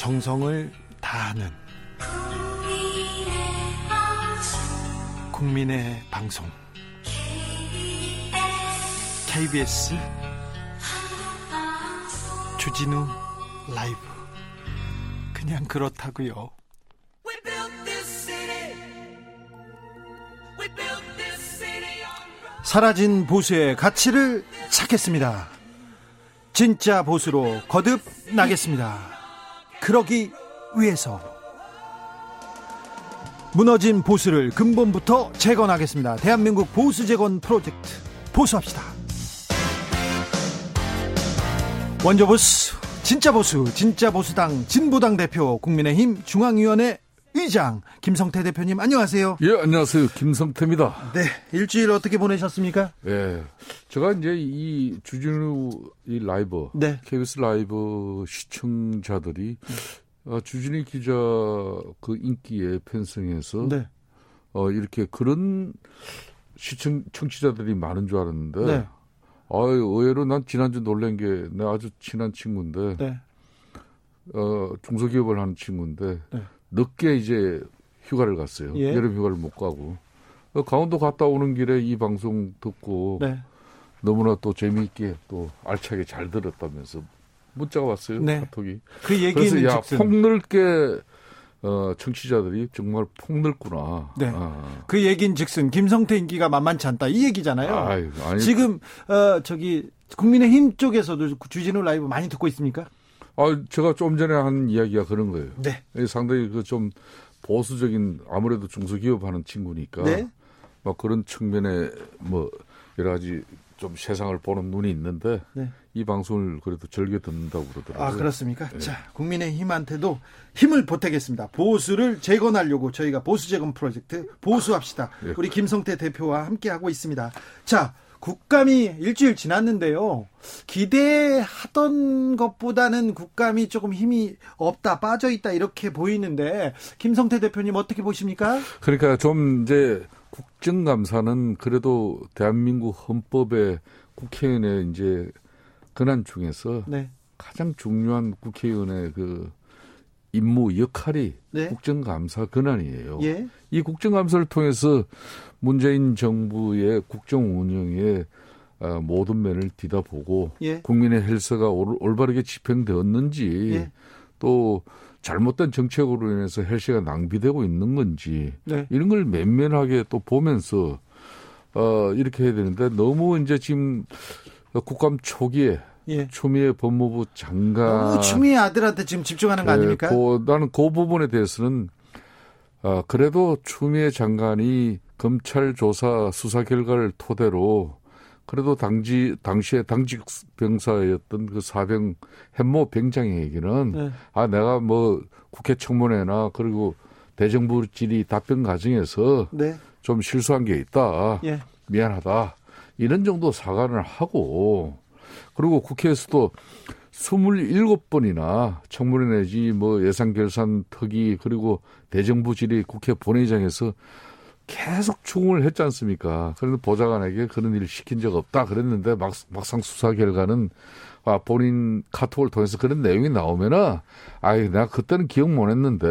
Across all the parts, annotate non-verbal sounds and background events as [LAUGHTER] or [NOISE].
정성을 다하는 국민의 방송 KBS 주진우 라이브 그냥 그렇다고요. 사라진 보수의 가치를 찾겠습니다. 진짜 보수로 거듭 나겠습니다. 그러기 위해서 무너진 보수를 근본부터 재건하겠습니다. 대한민국 보수 재건 프로젝트 보수합시다. 원조 보수, 진짜 보수, 진짜 보수당 진보당 대표 국민의힘 중앙위원회 의장 김성태 대표님 안녕하세요. 예, 안녕하세요. 김성태입니다. 네, 일주일 어떻게 보내셨습니까? 예. 제가 이제 이 주진우 이 라이브 네. KBS 라이브 시청자들이 어, 주진우 기자 그 인기에 편성해서 네. 어, 이렇게 그런 시청 청취자들이 많은 줄 알았는데 네. 아유, 의외로 난 지난주 놀란 게 내 아주 친한 친구인데 네. 어, 중소기업을 하는 친구인데 네. 늦게 이제 휴가를 갔어요. 예. 여름 휴가를 못 가고 어, 강원도 갔다 오는 길에 이 방송 듣고 네. 너무나 또 재미있게 또 알차게 잘 들었다면서 문자가 왔어요. 네. 카톡이. 그 얘기는 야 즉슨 폭넓게 어, 청취자들이 정말 폭넓구나. 네. 아, 그 얘기는 즉슨 김성태 인기가 만만치 않다 이 얘기잖아요. 아유, 지금 어 저기 국민의힘 쪽에서도 주진우 라이브 많이 듣고 있습니까? 아, 제가 좀 전에 한 이야기가 그런 거예요. 네. 예, 상당히 그 좀 보수적인 아무래도 중소기업 하는 친구니까 네. 막 그런 측면에 뭐 여러 가지 좀 세상을 보는 눈이 있는데 네. 이 방송을 그래도 즐겨 듣는다고 그러더라고요. 아 그렇습니까? 네. 자 국민의힘한테도 힘을 보태겠습니다. 보수를 재건하려고 저희가 보수 재건 프로젝트 보수합시다. 예. 우리 김성태 대표와 함께 하고 있습니다. 자 국감이 일주일 지났는데요. 기대하던 것보다는 국감이 조금 힘이 없다 빠져 있다 이렇게 보이는데 김성태 대표님 어떻게 보십니까? 그러니까 좀 이제 국정감사는 그래도 대한민국 헌법의 국회의원의 이제 권한 중에서 네. 가장 중요한 국회의원의 그 임무 역할이 네. 국정감사 권한이에요. 예. 이 국정감사를 통해서 문재인 정부의 국정 운영에 어, 모든 면을 뒤다보고 예. 국민의 헬스가 올, 올바르게 집행되었는지 예. 또 잘못된 정책으로 인해서 헬스가 낭비되고 있는 건지 네. 이런 걸 면면하게 또 보면서 어 이렇게 해야 되는데 너무 이제 지금 국감 초기에 예. 추미애 법무부 장관 추미애 아들한테 지금 집중하는 거 아닙니까? 예, 그, 나는 그 부분에 대해서는 아, 그래도 추미애 장관이 검찰 조사 수사 결과를 토대로 그래도 당시 당시에 당직 병사였던 그 사병 햄모 병장에게는 네. 아 내가 뭐 국회 청문회나 그리고 대정부 질의 답변 과정에서 네. 좀 실수한 게 있다. 예. 미안하다. 이런 정도 사과를 하고 그리고 국회에서도 27번이나 청문회 내지 뭐 예산 결산 특위 그리고 대정부 질의 국회 본회의장에서 계속 추궁을 했지 않습니까? 그런데 보좌관에게 그런 일을 시킨 적 없다 그랬는데 막, 막상 수사 결과는 아, 본인 카톡을 통해서 그런 내용이 나오면은 아이 내가 그때는 기억 못 했는데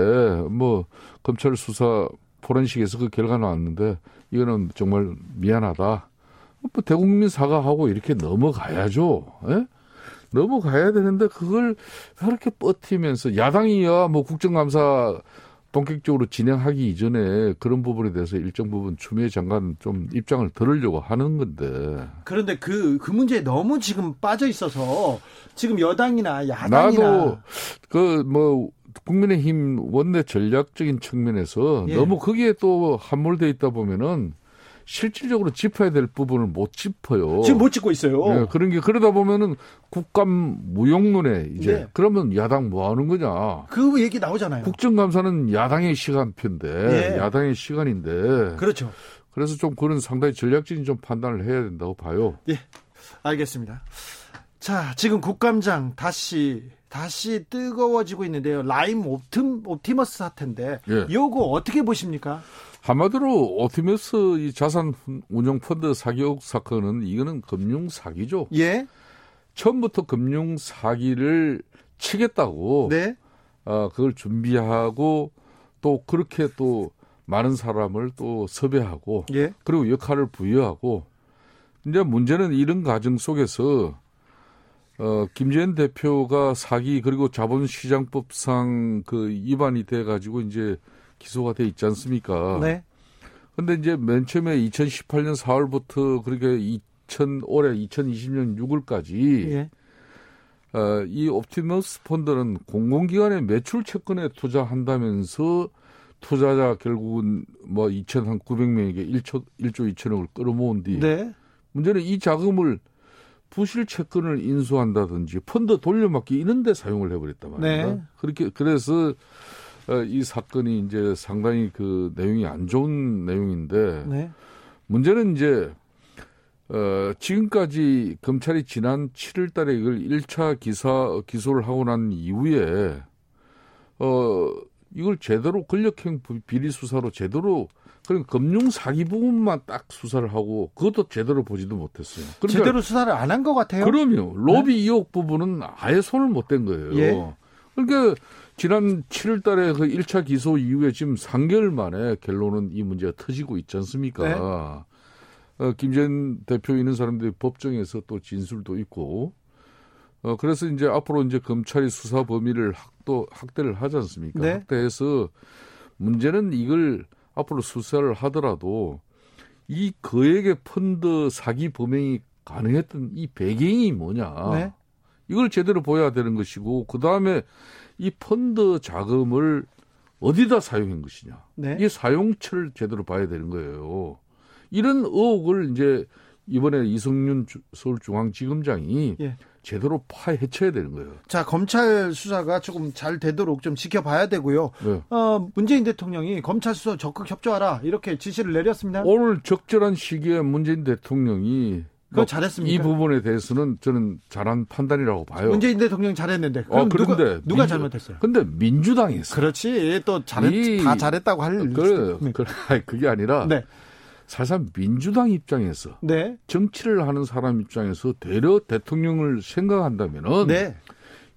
뭐 검찰 수사 포렌식에서 그 결과 나왔는데 이거는 정말 미안하다. 뭐 대국민 사과하고 이렇게 넘어가야죠. 예? 넘어가야 되는데 그걸 그렇게 버티면서 야당이야 뭐 국정감사 본격적으로 진행하기 이전에 그런 부분에 대해서 일정 부분 추미애 장관 좀 입장을 들으려고 하는 건데 그런데 그, 그 문제에 너무 지금 빠져 있어서 지금 여당이나 야당이나 나도 그 뭐 국민의힘 원내 전략적인 측면에서 예. 너무 거기에 또 함몰돼 있다 보면은 실질적으로 짚어야 될 부분을 못 짚어요. 지금 못 찍고 있어요. 예, 그런 게 그러다 보면은 국감 무용론에 이제 네. 그러면 야당 뭐 하는 거냐? 그 얘기 나오잖아요. 국정감사는 야당의 시간표인데 예. 야당의 시간인데 그렇죠. 그래서 좀 그런 상당히 전략적인 좀 판단을 해야 된다고 봐요. 예. 알겠습니다. 자, 지금 국감장 다시 다시 뜨거워지고 있는데요. 라임 옵팀, 옵티머스 사태인데 예. 요거 어떻게 보십니까? 한마디로 오티메스 이 자산 운용 펀드 사기 의 사건은 이거는 금융 사기죠. 예. 처음부터 금융 사기를 치겠다고 네. 어, 그걸 준비하고 또 그렇게 또 많은 사람을 또 섭외하고 예. 그리고 역할을 부여하고 이제 문제는 이런 과정 속에서 어, 김재현 대표가 사기 그리고 자본시장법상 그 위반이 돼 가지고 이제 기소가 돼 있지 않습니까? 네. 근데 이제 맨 처음에 2018년 4월부터 그렇게 2000 올해 2020년 6월까지 예. 어, 이 옵티머스 펀드는 공공기관의 매출 채권에 투자한다면서 투자자 결국은 뭐 2,900명에게 1조, 1조 2천억을 끌어모은 뒤 네. 문제는 이 자금을 부실 채권을 인수한다든지 펀드 돌려막기 이런 데 사용을 해버렸단 말이에요. 네. 그렇게 그래서 어, 이 사건이 이제 상당히 그 내용이 안 좋은 내용인데 네. 문제는 이제 어, 지금까지 검찰이 지난 7월 달에 이걸 1차 기사 기소를 하고 난 이후에 어 이걸 제대로 권력형 비리 수사로 제대로 그런 금융 사기 부분만 딱 수사를 하고 그것도 제대로 보지도 못했어요. 그러니까 제대로 수사를 안 한 것 같아요. 그럼요. 로비 의혹 부분은 아예 손을 못 댄 거예요. 예. 그러니까 지난 7월 달에 그 1차 기소 이후에 지금 3개월 만에 결론은 이 문제가 터지고 있지 않습니까? 네. 어, 김재현 대표 있는 사람들이 법정에서 또 진술도 있고 어, 그래서 이제 앞으로 이제 검찰이 수사 범위를 확도, 확대를 하지 않습니까? 네. 확대해서 문제는 이걸 앞으로 수사를 하더라도 이 거액의 펀드 사기 범행이 가능했던 이 배경이 뭐냐. 네. 이걸 제대로 보여야 되는 것이고, 그 다음에 이 펀드 자금을 어디다 사용한 것이냐. 네. 이 사용처를 제대로 봐야 되는 거예요. 이런 의혹을 이제 이번에 이성윤 주- 서울중앙지검장이 예. 제대로 파헤쳐야 되는 거예요. 자, 검찰 수사가 조금 잘 되도록 좀 지켜봐야 되고요. 네. 어, 문재인 대통령이 검찰 수사 적극 협조하라 이렇게 지시를 내렸습니다. 오늘 적절한 시기에 문재인 대통령이 그거 뭐 잘했습니까? 이 부분에 대해서는 저는 잘한 판단이라고 봐요. 문재인 대통령 잘했는데 그럼 어, 그런데 누가, 누가 민주- 잘못했어요? 근데 민주당이 했어. 그렇지 또 잘했 이- 다 잘했다고 할 네. 그, 아니, 그게 아니라 네. 사실 민주당 입장에서 네. 정치를 하는 사람 입장에서 되려 대통령을 생각한다면은 네.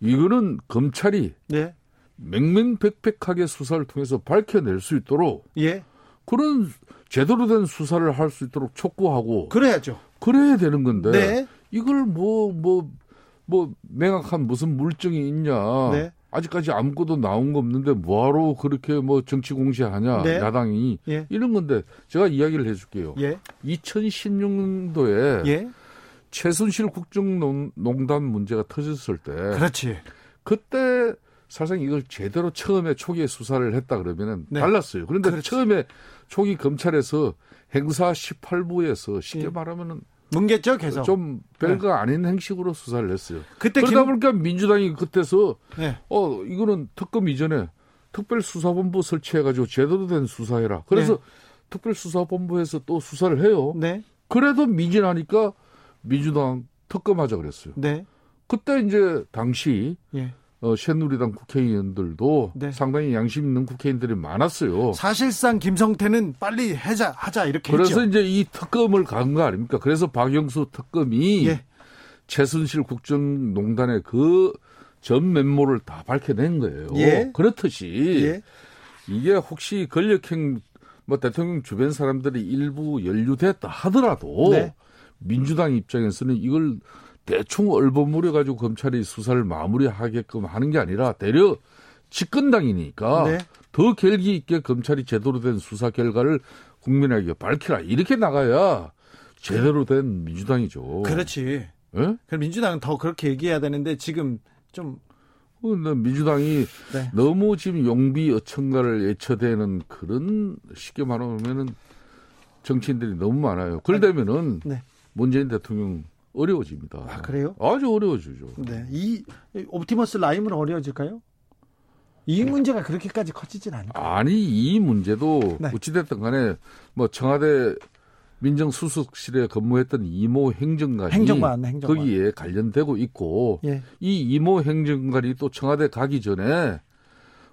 이거는 검찰이 네. 맹맹백백하게 수사를 통해서 밝혀낼 수 있도록 예. 그런 제대로 된 수사를 할 수 있도록 촉구하고 그래야죠. 그래야 되는 건데 네. 이걸 뭐뭐 뭐 명확한 무슨 물증이 있냐 네. 아직까지 아무것도 나온 거 없는데 뭐하러 그렇게 뭐 정치 공시하냐 네. 야당이 예. 이런 건데 제가 이야기를 해줄게요. 예. 2016년도에 예. 최순실 국정농단 문제가 터졌을 때 그렇지. 그때 사실상 이걸 제대로 처음에 초기에 수사를 했다 그러면은 네. 달랐어요. 그런데 그렇지. 처음에 초기 검찰에서 행사 18부에서 쉽게 예. 말하면은 뭉갰죠, 계속. 좀 별거 아닌 행식으로 수사를 했어요. 그때 그러다 김 보니까 민주당이 그때서 네. 어 이거는 특검 이전에 특별수사본부 설치해가지고 제대로 된 수사해라. 그래서 네. 특별수사본부에서 또 수사를 해요. 네. 그래도 미진하니까 민주당 특검하자 그랬어요. 네. 그때 이제 당시 예. 어, 새누리당 국회의원들도 네. 상당히 양심 있는 국회의원들이 많았어요. 사실상 김성태는 빨리 하자 하자 이렇게 그래서 했죠. 이제 이 특검을 간 거 아닙니까? 그래서 박영수 특검이 예. 최순실 국정농단의 그 전 면모를 다 밝혀낸 거예요. 예. 그렇듯이 예. 이게 혹시 권력형 뭐 대통령 주변 사람들이 일부 연루됐다 하더라도 네. 민주당 입장에서는 이걸 대충 얼버무려 가지고 검찰이 수사를 마무리하게끔 하는 게 아니라 대려 집권당이니까 네. 더 결기 있게 검찰이 제대로 된 수사 결과를 국민에게 밝히라 이렇게 나가야 제대로 된 민주당이죠. 그렇지. 예? 그럼 민주당은 더 그렇게 얘기해야 되는데 지금 좀 근데 민주당이 네. 너무 지금 용비 어천가를 예쳐대는 그런 쉽게 말하면은 정치인들이 너무 많아요. 그러려면은 네. 문재인 대통령 어려워집니다. 아, 그래요? 아주 어려워지죠. 네. 이이 옵티머스 라임은 어려워질까요? 이 문제가 그렇게까지 커지진 않을 거예요. 아니 이 문제도 네. 어찌됐든 간에 뭐 청와대 민정수석실에 근무했던 이모 행정관이 행정관, 행정관. 거기에 관련되고 있고 예. 이 이모 행정관이 또 청와대 가기 전에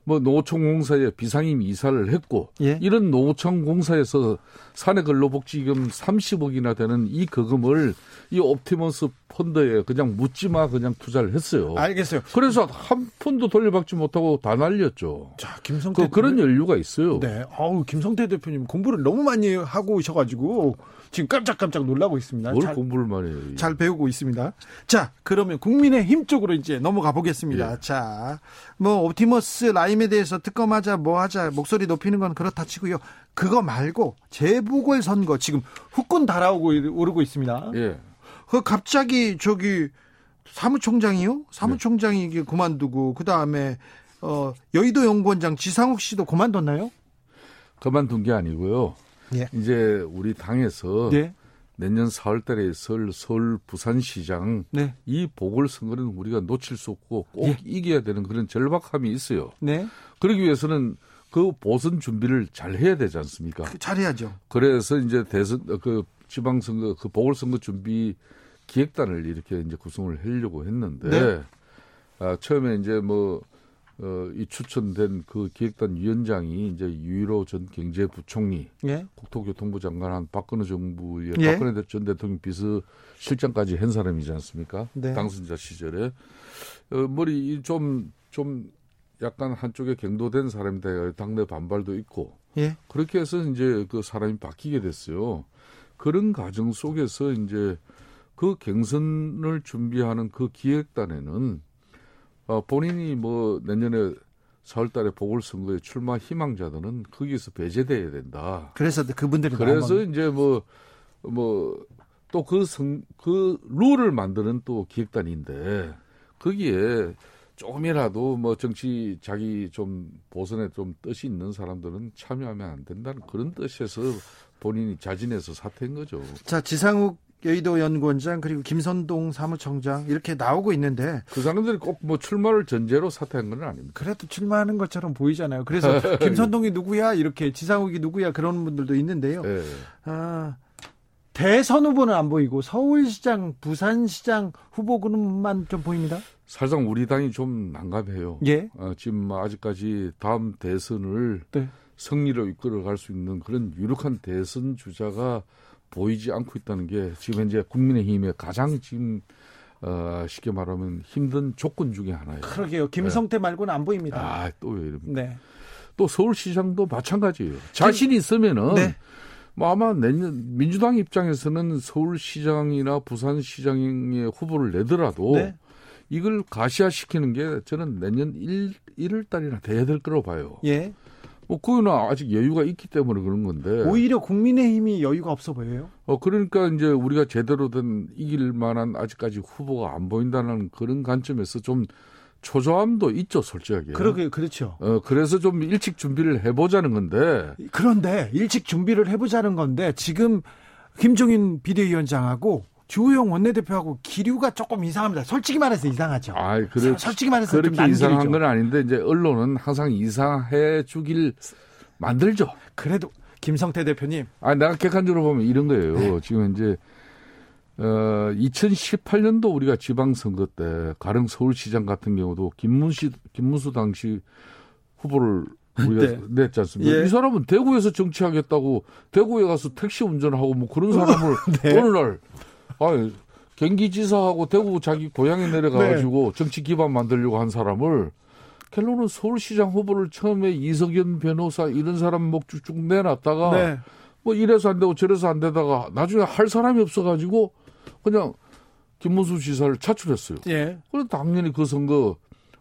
뭐 노총공사에 비상임 이사를 했고 예. 이런 노총공사에서 사내 근로복지금 30억이나 되는 이 거금을 이 옵티머스 펀드에 그냥 묻지마 그냥 투자를 했어요. 알겠어요. 그래서 한 푼도 돌려받지 못하고 다 날렸죠. 자, 김성태 그, 그런 연류가 있어요. 네. 어우, 김성태 대표님 공부를 너무 많이 하고 오셔가지고 지금 깜짝깜짝 놀라고 있습니다. 뭘 잘, 공부를 많이 해요. 잘 배우고 있습니다. 자, 그러면 국민의힘 쪽으로 이제 넘어가 보겠습니다. 예. 자, 뭐 옵티머스 라임에 대해서 특검하자 뭐 하자 목소리 높이는 건 그렇다 치고요. 그거 말고 재보궐 선거 지금 후끈 달아오고 오르고 있습니다. 예. 그 갑자기 저기 사무총장이요? 사무총장이 이게 그만두고 그 다음에 어 여의도 연구원장 지상욱 씨도 그만뒀나요? 그만둔 게 아니고요. 예. 이제 우리 당에서 네, 내년 4월 달에 있을 서울 부산시장 네, 이 보궐선거는 우리가 놓칠 수 없고 꼭 예. 이겨야 되는 그런 절박함이 있어요. 네, 그러기 위해서는 그 보선 준비를 잘 해야 되지 않습니까? 그 잘 해야죠. 그래서 이제 대선 어, 그 지방선거 그 보궐선거 준비 기획단을 이렇게 이제 구성을 하려고 했는데 네. 아, 처음에 이제 뭐 어, 이 추천된 그 기획단 위원장이 이제 유일호 전 경제부총리, 예, 국토교통부 장관 한 박근혜 정부의 예. 박근혜 전 대통령 비서실장까지 한 사람이지 않습니까? 네. 당선자 시절에 어, 머리 좀좀 약간 한쪽에 경도된 사람인데 당내 반발도 있고 예, 그렇게 해서 이제 그 사람이 바뀌게 됐어요. 그런 과정 속에서 이제 그 경선을 준비하는 그 기획단에는 어, 본인이 뭐 내년에 4월 달에 보궐선거에 출마 희망자들은 거기서 배제돼야 된다. 그래서 그분들이 그래서 나온 이제 뭐, 뭐, 또그 성, 그 룰을 만드는 또 기획단인데, 거기에 조금이라도 뭐 정치 자기 좀 보선에 좀 뜻이 있는 사람들은 참여하면 안 된다는 그런 뜻에서 본인이 자진해서 사퇴한 거죠. 자 지상욱 여의도 연구원장 그리고 김선동 사무총장 이렇게 나오고 있는데 그 사람들이 꼭 뭐 출마를 전제로 사퇴한 건 아닙니다. 그래도 출마하는 것처럼 보이잖아요. 그래서 [LAUGHS] 김선동이 누구야 이렇게 지상욱이 누구야 그런 분들도 있는데요. 예. 아, 대선 후보는 안 보이고 서울시장, 부산시장 후보 그룹만 좀 보입니다. 사실상 우리 당이 좀 난감해요. 예. 어, 지금 뭐 아직까지 다음 대선을 네. 승리로 이끌어갈 수 있는 그런 유력한 대선 주자가 보이지 않고 있다는 게 지금 현재 국민의힘의 가장 지금 어, 쉽게 말하면 힘든 조건 중에 하나예요. 그러게요. 김성태 말고는 안 보입니다. 아, 또 왜 이럽니까? 네. 또 서울시장도 마찬가지예요. 자신 이 있으면은 네. 뭐 아마 내년 민주당 입장에서는 서울시장이나 부산시장의 후보를 내더라도 네. 이걸 가시화시키는 게 저는 내년 1, 1월 달이나 돼야 될 거라고 봐요. 예. 뭐 그거는 아직 여유가 있기 때문에 그런 건데. 오히려 국민의힘이 여유가 없어 보여요. 어 그러니까 이제 우리가 제대로 된 이길 만한 아직까지 후보가 안 보인다는 그런 관점에서 좀 초조함도 있죠, 솔직하게. 그러게 그렇죠. 어 그래서 좀 일찍 준비를 해보자는 건데. 그런데 일찍 준비를 해보자는 건데 지금 김종인 비대위원장하고 주호영 원내대표하고 기류가 조금 이상합니다. 솔직히 말해서 이상하죠. 아, 그래. 솔직히 말해서 좀 그렇게 이상한 난길이죠. 건 아닌데 이제 언론은 항상 이상해 주길 만들죠. 그래도 김성태 대표님 아, 내가 객관적으로 보면 이런 거예요. 네. 지금 이제 어 2018년도 우리가 지방선거 때 가령 서울시장 같은 경우도 김문시 김문수 당시 후보를 우리가 네. 냈지 않습니까? 예. 이 사람은 대구에서 정치하겠다고 대구에 가서 택시 운전하고 뭐 그런 [LAUGHS] 사람을 네. 어느 날 아니 경기지사하고 대구 자기 고향에 내려가가지고 네. 정치 기반 만들려고 한 사람을 결론은 서울시장 후보를 처음에 이석연 변호사 이런 사람 목 쭉쭉 내놨다가 네. 뭐 이래서 안 되고 저래서 안 되다가 나중에 할 사람이 없어가지고 그냥 김문수 지사를 차출했어요. 예. 그래서 당연히 그 선거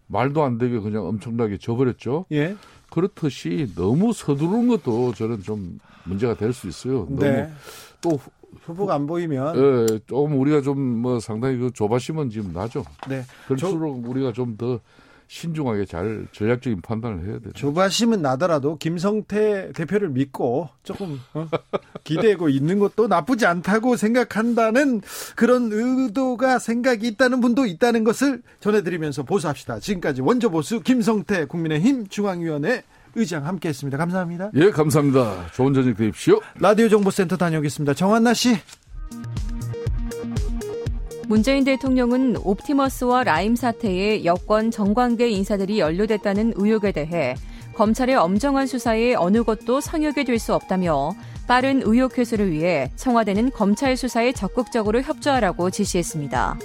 말도 안 되게 그냥 엄청나게 져버렸죠. 예. 그렇듯이 너무 서두르는 것도 저는 좀 문제가 될 수 있어요. 너무 네. 또 후보가 안 보이면 예, 조금 우리가 좀 뭐 상당히 그 조바심은 지금 나죠. 네. 그럴수록 우리가 좀 더 신중하게 잘 전략적인 판단을 해야 돼요. 조바심은 나더라도 김성태 대표를 믿고 조금 어? 기대고 있는 것도 나쁘지 않다고 생각한다는 그런 의도가 생각이 있다는 분도 있다는 것을 전해드리면서 보수합시다. 지금까지 원조 보수 김성태 국민의힘 중앙위원회 의장 함께했습니다. 감사합니다. 예, 감사합니다. 좋은 저녁 되십시오. 라디오 정보센터 다녀오겠습니다. 정한나 씨. 문재인 대통령은 옵티머스와 라임 사태에 여권 정관계 인사들이 연루됐다는 의혹에 대해 검찰의 엄정한 수사에 어느 것도 성역이 될 수 없다며 빠른 의혹 해소를 위해 청와대는 검찰 수사에 적극적으로 협조하라고 지시했습니다.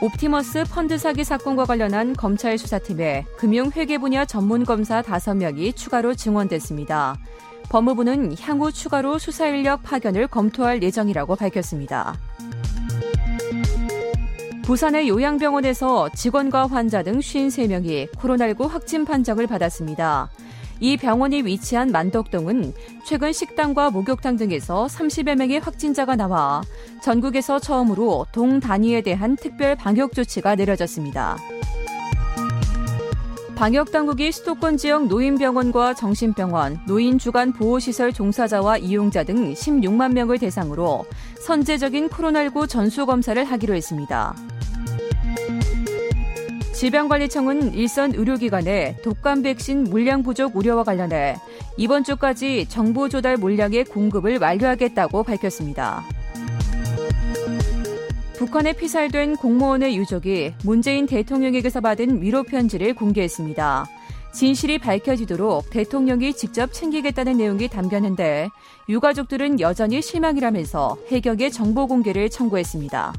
옵티머스 펀드 사기 사건과 관련한 검찰 수사팀에 금융회계 분야 전문 검사 5명이 추가로 증원됐습니다. 법무부는 향후 추가로 수사 인력 파견을 검토할 예정이라고 밝혔습니다. 부산의 요양병원에서 직원과 환자 등 53명이 코로나19 확진 판정을 받았습니다. 이 병원이 위치한 만덕동은 최근 식당과 목욕탕 등에서 30여 명의 확진자가 나와 전국에서 처음으로 동 단위에 대한 특별 방역 조치가 내려졌습니다. 방역 당국이 수도권 지역 노인병원과 정신병원, 노인 주간 보호시설 종사자와 이용자 등 16만 명을 대상으로 선제적인 코로나19 전수검사를 하기로 했습니다. 질병관리청은 일선 의료기관에 독감 백신 물량 부족 우려와 관련해 이번 주까지 정보 조달 물량의 공급을 완료하겠다고 밝혔습니다. 북한에 피살된 공무원의 유족이 문재인 대통령에게서 받은 위로 편지를 공개했습니다. 진실이 밝혀지도록 대통령이 직접 챙기겠다는 내용이 담겼는데 유가족들은 여전히 실망이라면서 해경의 정보 공개를 청구했습니다.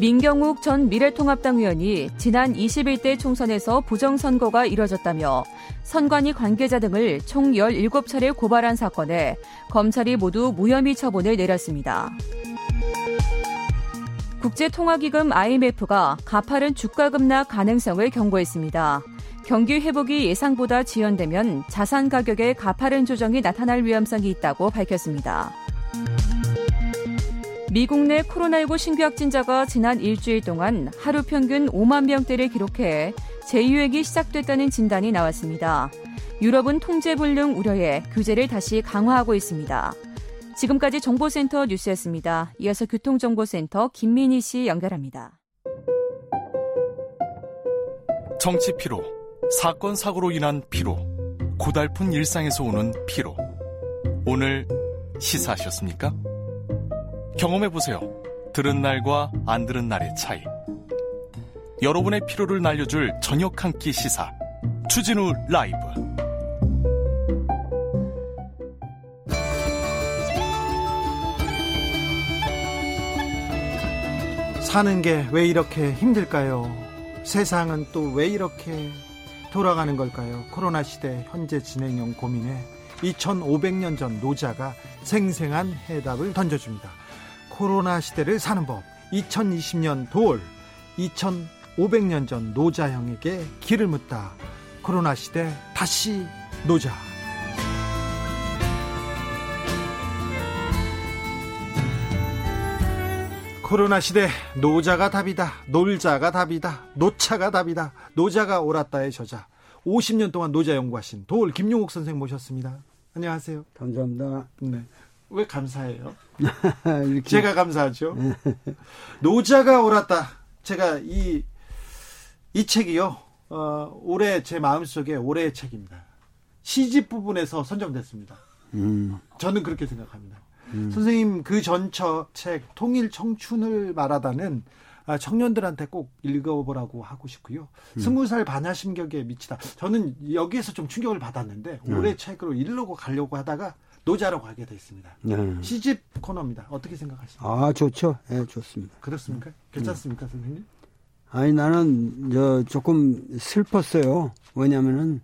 민경욱 전 미래통합당 의원이 지난 21대 총선에서 부정선거가 이뤄졌다며 선관위 관계자 등을 총 17차례 고발한 사건에 검찰이 모두 무혐의 처분을 내렸습니다. 국제통화기금 IMF가 가파른 주가 급락 가능성을 경고했습니다. 경기 회복이 예상보다 지연되면 자산 가격의 가파른 조정이 나타날 위험성이 있다고 밝혔습니다. 미국 내 코로나19 신규 확진자가 지난 일주일 동안 하루 평균 5만 명대를 기록해 재유행이 시작됐다는 진단이 나왔습니다. 유럽은 통제 불능 우려에 규제를 다시 강화하고 있습니다. 지금까지 정보센터 뉴스였습니다. 이어서 교통정보센터 김민희 씨 연결합니다. 정치 피로, 사건 사고로 인한 피로, 고달픈 일상에서 오는 피로. 오늘 시사하셨습니까? 경험해보세요. 들은 날과 안 들은 날의 차이. 여러분의 피로를 날려줄 저녁 한 끼 시사. 추진우 라이브. 사는 게 왜 이렇게 힘들까요? 세상은 또 왜 이렇게 돌아가는 걸까요? 코로나 시대 현재 진행형 고민에 2500년 전 노자가 생생한 해답을 던져줍니다. 코로나 시대를 사는 법. 2020년 도올 2500년 전 노자형에게 길을 묻다. 코로나 시대 다시 노자. 코로나 시대 노자가 답이다. 놀자가 답이다. 노차가 답이다. 노자가 옳았다의 저자. 50년 동안 노자 연구하신 도올 김용옥 선생 모셨습니다. 안녕하세요. 감사합니다. 네. 왜 감사해요? [LAUGHS] 제가 감사하죠. 노자가 옳았다. 제가 이, 이 책이요, 어, 올해 제 마음속에 올해의 책입니다. 시집 부분에서 선정됐습니다. 음. 저는 그렇게 생각합니다. 음. 선생님 그 전처 책, 통일 청춘을 말하다는 아, 청년들한테 꼭 읽어보라고 하고 싶고요. 음. 스무 살 반야심격에 미치다. 저는 여기에서 좀 충격을 받았는데 올해 음. 책으로 읽으려고 가려고 하다가 노자로 가게 돼 있습니다. 네. 시집 코너입니다. 어떻게 생각하십니까? 아 좋죠. 예, 네, 좋습니다. 그렇습니까? 괜찮습니까, 네. 선생님? 아니 나는 저 조금 슬펐어요. 왜냐면은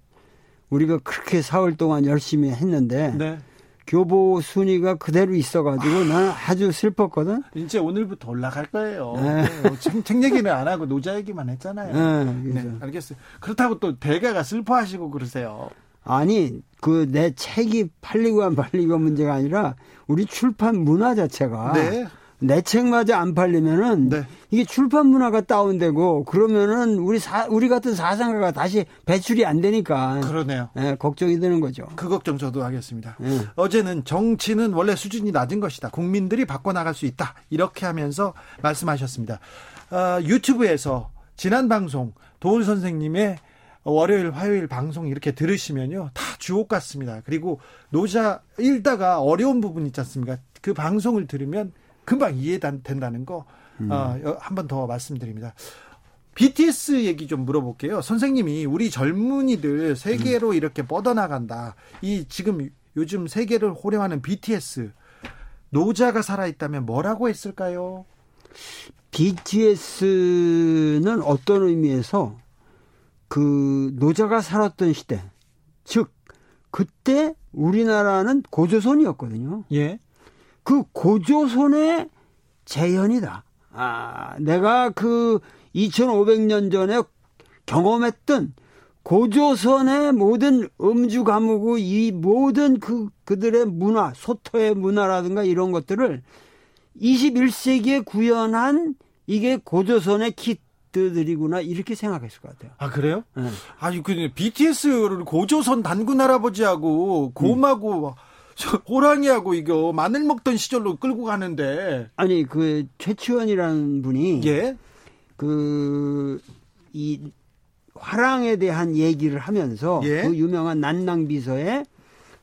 우리가 그렇게 사흘 동안 열심히 했는데 네. 교보 순위가 그대로 있어가지고 아. 나는 아주 슬펐거든. 이제 오늘부터 올라갈 거예요. 네. 네. 책, 책, 얘기는 안 하고 노자 얘기만 했잖아요. 네, 네, 알겠어요. 그렇다고 또 대가가 슬퍼하시고 그러세요. 아니 그 내 책이 팔리고 안 팔리고 문제가 아니라 우리 출판 문화 자체가 네. 내 책마저 안 팔리면은 네. 이게 출판 문화가 다운되고 그러면은 우리 사, 우리 같은 사상가가 다시 배출이 안 되니까 그러네요. 네, 걱정이 되는 거죠. 그 걱정 저도 하겠습니다. 네. 어제는 정치는 원래 수준이 낮은 것이다. 국민들이 바꿔 나갈 수 있다. 이렇게 하면서 말씀하셨습니다. 어, 유튜브에서 지난 방송 도울 선생님의 월요일, 화요일 방송 이렇게 들으시면요. 다 주옥 같습니다. 그리고 노자 읽다가 어려운 부분 있지 않습니까? 그 방송을 들으면 금방 이해된다는 거 음. 어, 한번 더 말씀드립니다. BTS 얘기 좀 물어볼게요. 선생님이 우리 젊은이들 세계로 음. 이렇게 뻗어나간다. 이 지금 요즘 세계를 호령하는 BTS 노자가 살아있다면 뭐라고 했을까요? BTS는 어떤 의미에서 그 노자가 살았던 시대, 즉 그때 우리나라는 고조선이었거든요. 예. 그 고조선의 재현이다. 아, 내가 그 2500년 전에 경험했던 고조선의 모든 음주 가무고 이 모든 그 그들의 문화, 소토의 문화라든가 이런 것들을 21세기에 구현한 이게 고조선의 키트 들이구나 이렇게 생각했을 것 같아요. 아 그래요? 네. 아니 그 BTS를 고조선 단군 할아버지하고 곰하고 음. [LAUGHS] 호랑이하고 이거 마늘 먹던 시절로 끌고 가는데 아니 그 최치원이라는 분이 예. 그이 화랑에 대한 얘기를 하면서 예. 그 유명한 난낭 비서에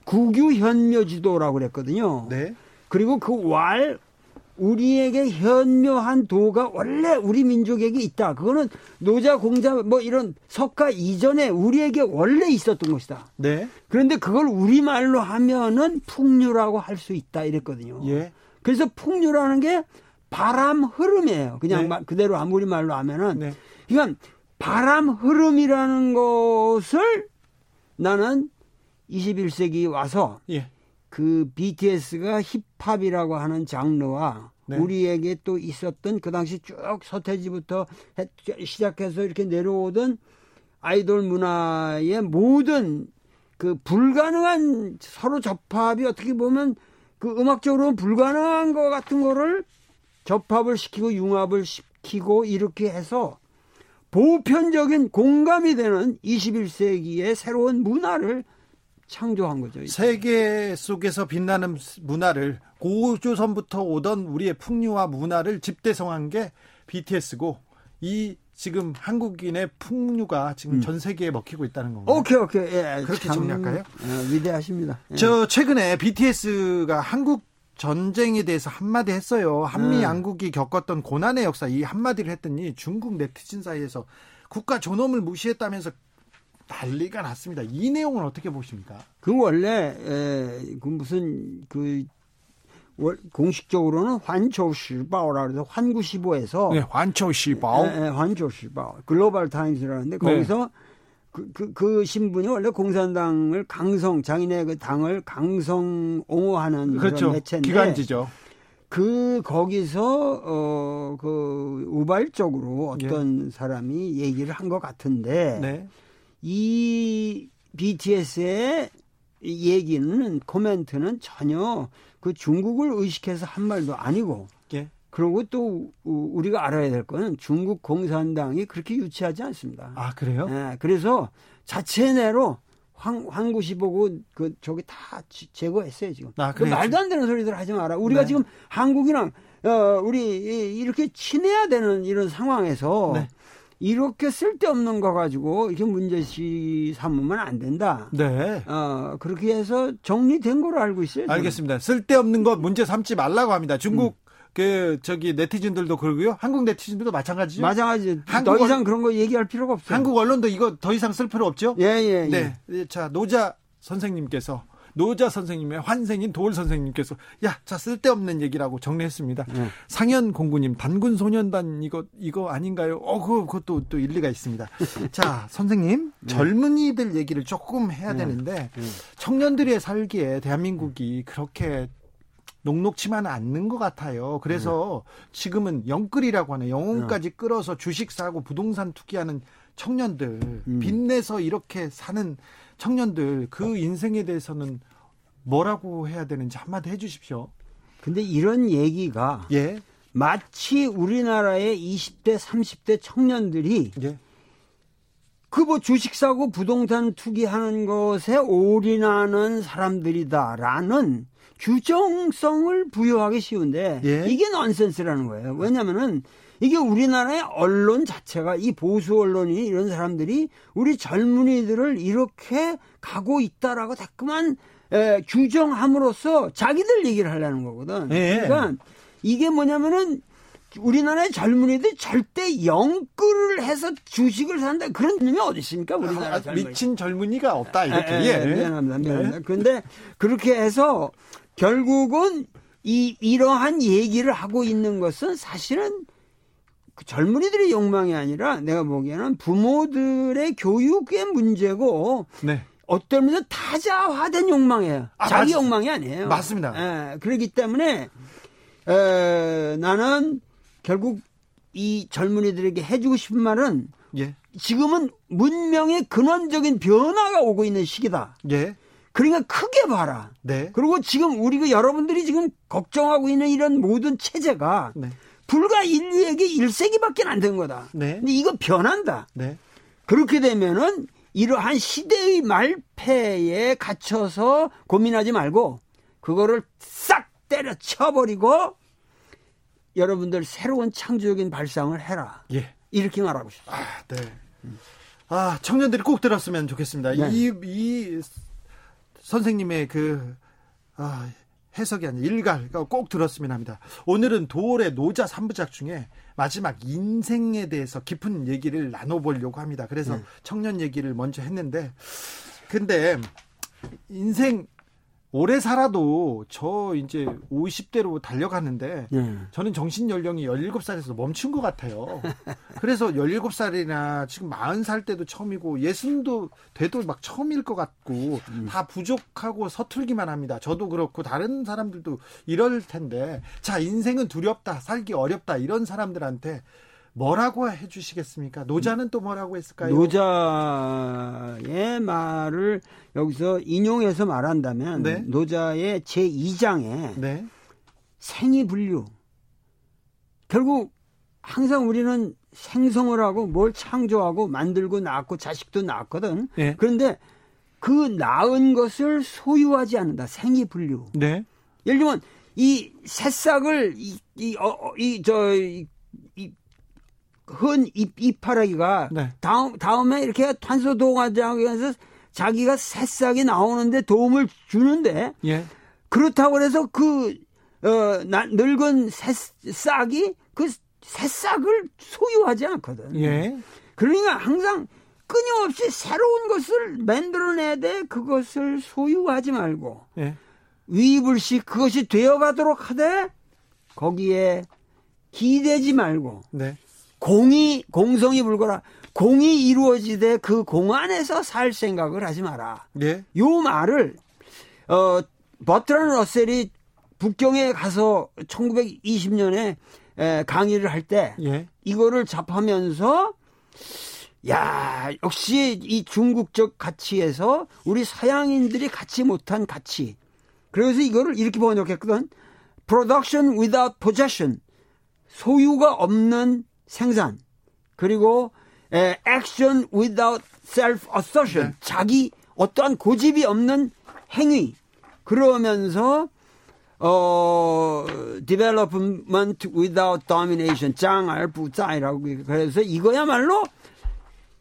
구규현묘지도라고 그랬거든요. 네. 그리고 그 왈 우리에게 현묘한 도가 원래 우리 민족에게 있다. 그거는 노자 공자 뭐 이런 석가 이전에 우리에게 원래 있었던 것이다. 네. 그런데 그걸 우리 말로 하면은 풍류라고 할 수 있다 이랬거든요. 예. 그래서 풍류라는 게 바람 흐름이에요. 그냥 네. 그대로 아무리 말로 하면은 네. 그러니까 바람 흐름이라는 것을 나는 21세기 와서 예. 그 BTS가 힙 합이라고 하는 장르와 네. 우리에게 또 있었던 그 당시 쭉 서태지부터 시작해서 이렇게 내려오던 아이돌 문화의 모든 그 불가능한 서로 접합이 어떻게 보면 그 음악적으로 불가능한 것 같은 거를 접합을 시키고 융합을 시키고 이렇게 해서 보편적인 공감이 되는 21세기의 새로운 문화를 창조한 거죠. 세계 속에서 빛나는 문화를 고조선부터 오던 우리의 풍류와 문화를 집대성한 게 BTS고 이 지금 한국인의 풍류가 지금 음. 전 세계에 먹히고 있다는 건가요? 오케이 오케이 예, 그렇게 정리할까요? 예, 위대하십니다. 예. 저 최근에 BTS가 한국 전쟁에 대해서 한마디 했어요. 한미 네. 양국이 겪었던 고난의 역사 이 한마디를 했더니 중국 네티즌 사이에서 국가 존엄을 무시했다면서 난리가 났습니다. 이 내용은 어떻게 보십니까? 그 원래 에, 그 무슨 그 공식적으로는 환초시바오라 그래서 환구시보에서 네, 환초시바오, 네, 네, 환초시바오 글로벌 타임스라는데 거기서 네. 그, 그, 그 신분이 원래 공산당을 강성, 자기네 그 당을 강성 옹호하는 그렇죠. 매체인데. 기관지죠. 그, 거기서, 어, 그, 우발적으로 어떤 예. 사람이 얘기를 한 것 같은데. 네. 이 BTS의 얘기는, 코멘트는 전혀 그 중국을 의식해서 한 말도 아니고. 예. 그리고 또 우리가 알아야 될 거는 중국 공산당이 그렇게 유치하지 않습니다. 아 그래요? 네, 그래서 자체 내로 황, 황구시 보고 그 저기 다 제거했어요 지금. 아, 그 말도 안 되는 소리들 하지 마라. 우리가 네. 지금 한국이랑 어, 우리 이렇게 친해야 되는 이런 상황에서 네. 이렇게 쓸데없는 거 가지고 이렇게 문제시 삼으면 안 된다. 네. 어, 그렇게 해서 정리된 걸로 알고 있어요. 저는. 알겠습니다. 쓸데없는 거 문제 삼지 말라고 합니다. 중국 음. 그 저기 네티즌들도 그러고요. 한국 네티즌들도 마찬가지죠. 마찬가지. 더 이상 그런 거 얘기할 필요가 없어요. 한국 언론도 이거 더 이상 쓸 필요 없죠. 예, 예, 예. 네. 자, 노자 선생님께서 노자 선생님의 환생인 도울 선생님께서 야, 자 쓸데없는 얘기라고 정리했습니다. 네. 상현 공구님 단군 소년단 이거 이거 아닌가요? 어, 그 그것도 또 일리가 있습니다. [LAUGHS] 자, 선생님 네. 젊은이들 얘기를 조금 해야 네. 되는데 네. 청년들의 살기에 대한민국이 그렇게 녹록치만 않는 것 같아요. 그래서 네. 지금은 영끌이라고 하는 영혼까지 네. 끌어서 주식 사고 부동산 투기하는 청년들 음. 빚내서 이렇게 사는 청년들 그 인생에 대해서는 뭐라고 해야 되는지 한마디 해주십시오. 근데 이런 얘기가 예. 마치 우리나라의 20대, 30대 청년들이 예. 그뭐 주식 사고 부동산 투기하는 것에 올인하는 사람들이다라는 규정성을 부여하기 쉬운데 예. 이게 넌센스라는 거예요. 왜냐면은 이게 우리나라의 언론 자체가 이 보수 언론이 이런 사람들이 우리 젊은이들을 이렇게 가고 있다라고 자꾸만 에, 규정함으로써 자기들 얘기를 하려는 거거든. 예. 그러니까 이게 뭐냐면은 우리나라의 젊은이들 절대 영끌을 해서 주식을 산다 그런 놈이 어디 있습니까 우리나라 아, 젊은이. 미친 젊은이가 없다 이렇게 예, 예, 미안합니다 미안합니다 네. 그런데 그렇게 해서 결국은 이 이러한 얘기를 하고 있는 것은 사실은 그 젊은이들의 욕망이 아니라 내가 보기에는 부모들의 교육의 문제고 네. 어떤 면에서 타자화된 욕망이에요. 아, 자기 맞, 욕망이 아니에요. 맞습니다. 예, 그렇기 때문에 에, 나는 결국 이 젊은이들에게 해주고 싶은 말은 예. 지금은 문명의 근원적인 변화가 오고 있는 시기다. 예. 그러니까 크게 봐라. 네. 그리고 지금 우리 가 여러분들이 지금 걱정하고 있는 이런 모든 체제가 네. 불과 인류에게 1세기밖에 안 된 거다. 네. 근데 이거 변한다. 네. 그렇게 되면은 이러한 시대의 말패에 갇혀서 고민하지 말고 그거를 싹 때려쳐버리고 여러분들 새로운 창조적인 발상을 해라. 예. 이렇게 말하고 싶습니다. 아, 네. 아, 청년들이 꼭 들었으면 좋겠습니다. 네. 이, 이 선생님의 그, 아, 해석이 아닌 일갈 꼭 들었으면 합니다. 오늘은 도올의 노자 3부작 중에 마지막 인생에 대해서 깊은 얘기를 나눠보려고 합니다. 그래서 네. 청년 얘기를 먼저 했는데, 근데 인생 오래 살아도 저 이제 50대로 달려가는데 네. 저는 정신 연령이 17살에서 멈춘 것 같아요. [LAUGHS] 그래서 17살이나 지금 40살 때도 처음이고 예순도 돼도 막 처음일 것 같고 음. 다 부족하고 서툴기만 합니다. 저도 그렇고 다른 사람들도 이럴 텐데 자 인생은 두렵다 살기 어렵다 이런 사람들한테 뭐라고 해주시겠습니까? 노자는 또 뭐라고 했을까요? 노자의 말을 여기서 인용해서 말한다면 네? 노자의 제 2장에 네? 생이 분류 결국 항상 우리는 생성을 하고 뭘 창조하고 만들고 낳고 자식도 낳거든. 네. 그런데 그 낳은 것을 소유하지 않는다. 생이 분류. 네. 예를 들면 이 새싹을 이 이 어, 어, 저 이, 흔 잎, 이파라기가 네. 다음, 다음에 이렇게 탄소 동화장에서 자기가 새싹이 나오는데 도움을 주는데 예. 그렇다고 해서 그 어, 나, 늙은 새싹이 그 새싹을 소유하지 않거든. 예. 그러니까 항상 끊임없이 새로운 것을 만들어내야 돼. 그것을 소유하지 말고 예. 위불식 그것이 되어가도록 하되 거기에 기대지 말고 네. 공이 공성이 불거라 공이 이루어지되 그 공 안에서 살 생각을 하지 마라. 예. 요 말을 어 버트런 러셀이 북경에 가서 1920년에 에, 강의를 할때 예. 이거를 접하면서 야 역시 이 중국적 가치에서 우리 서양인들이 갖지 못한 가치. 그래서 이거를 이렇게 번역했거든. Production without possession. 소유가 없는 생산 그리고 에, action without self assertion 네. 자기 어떠한 고집이 없는 행위 그러면서 어 development without domination 짱알 부자이라고 그래서 이거야말로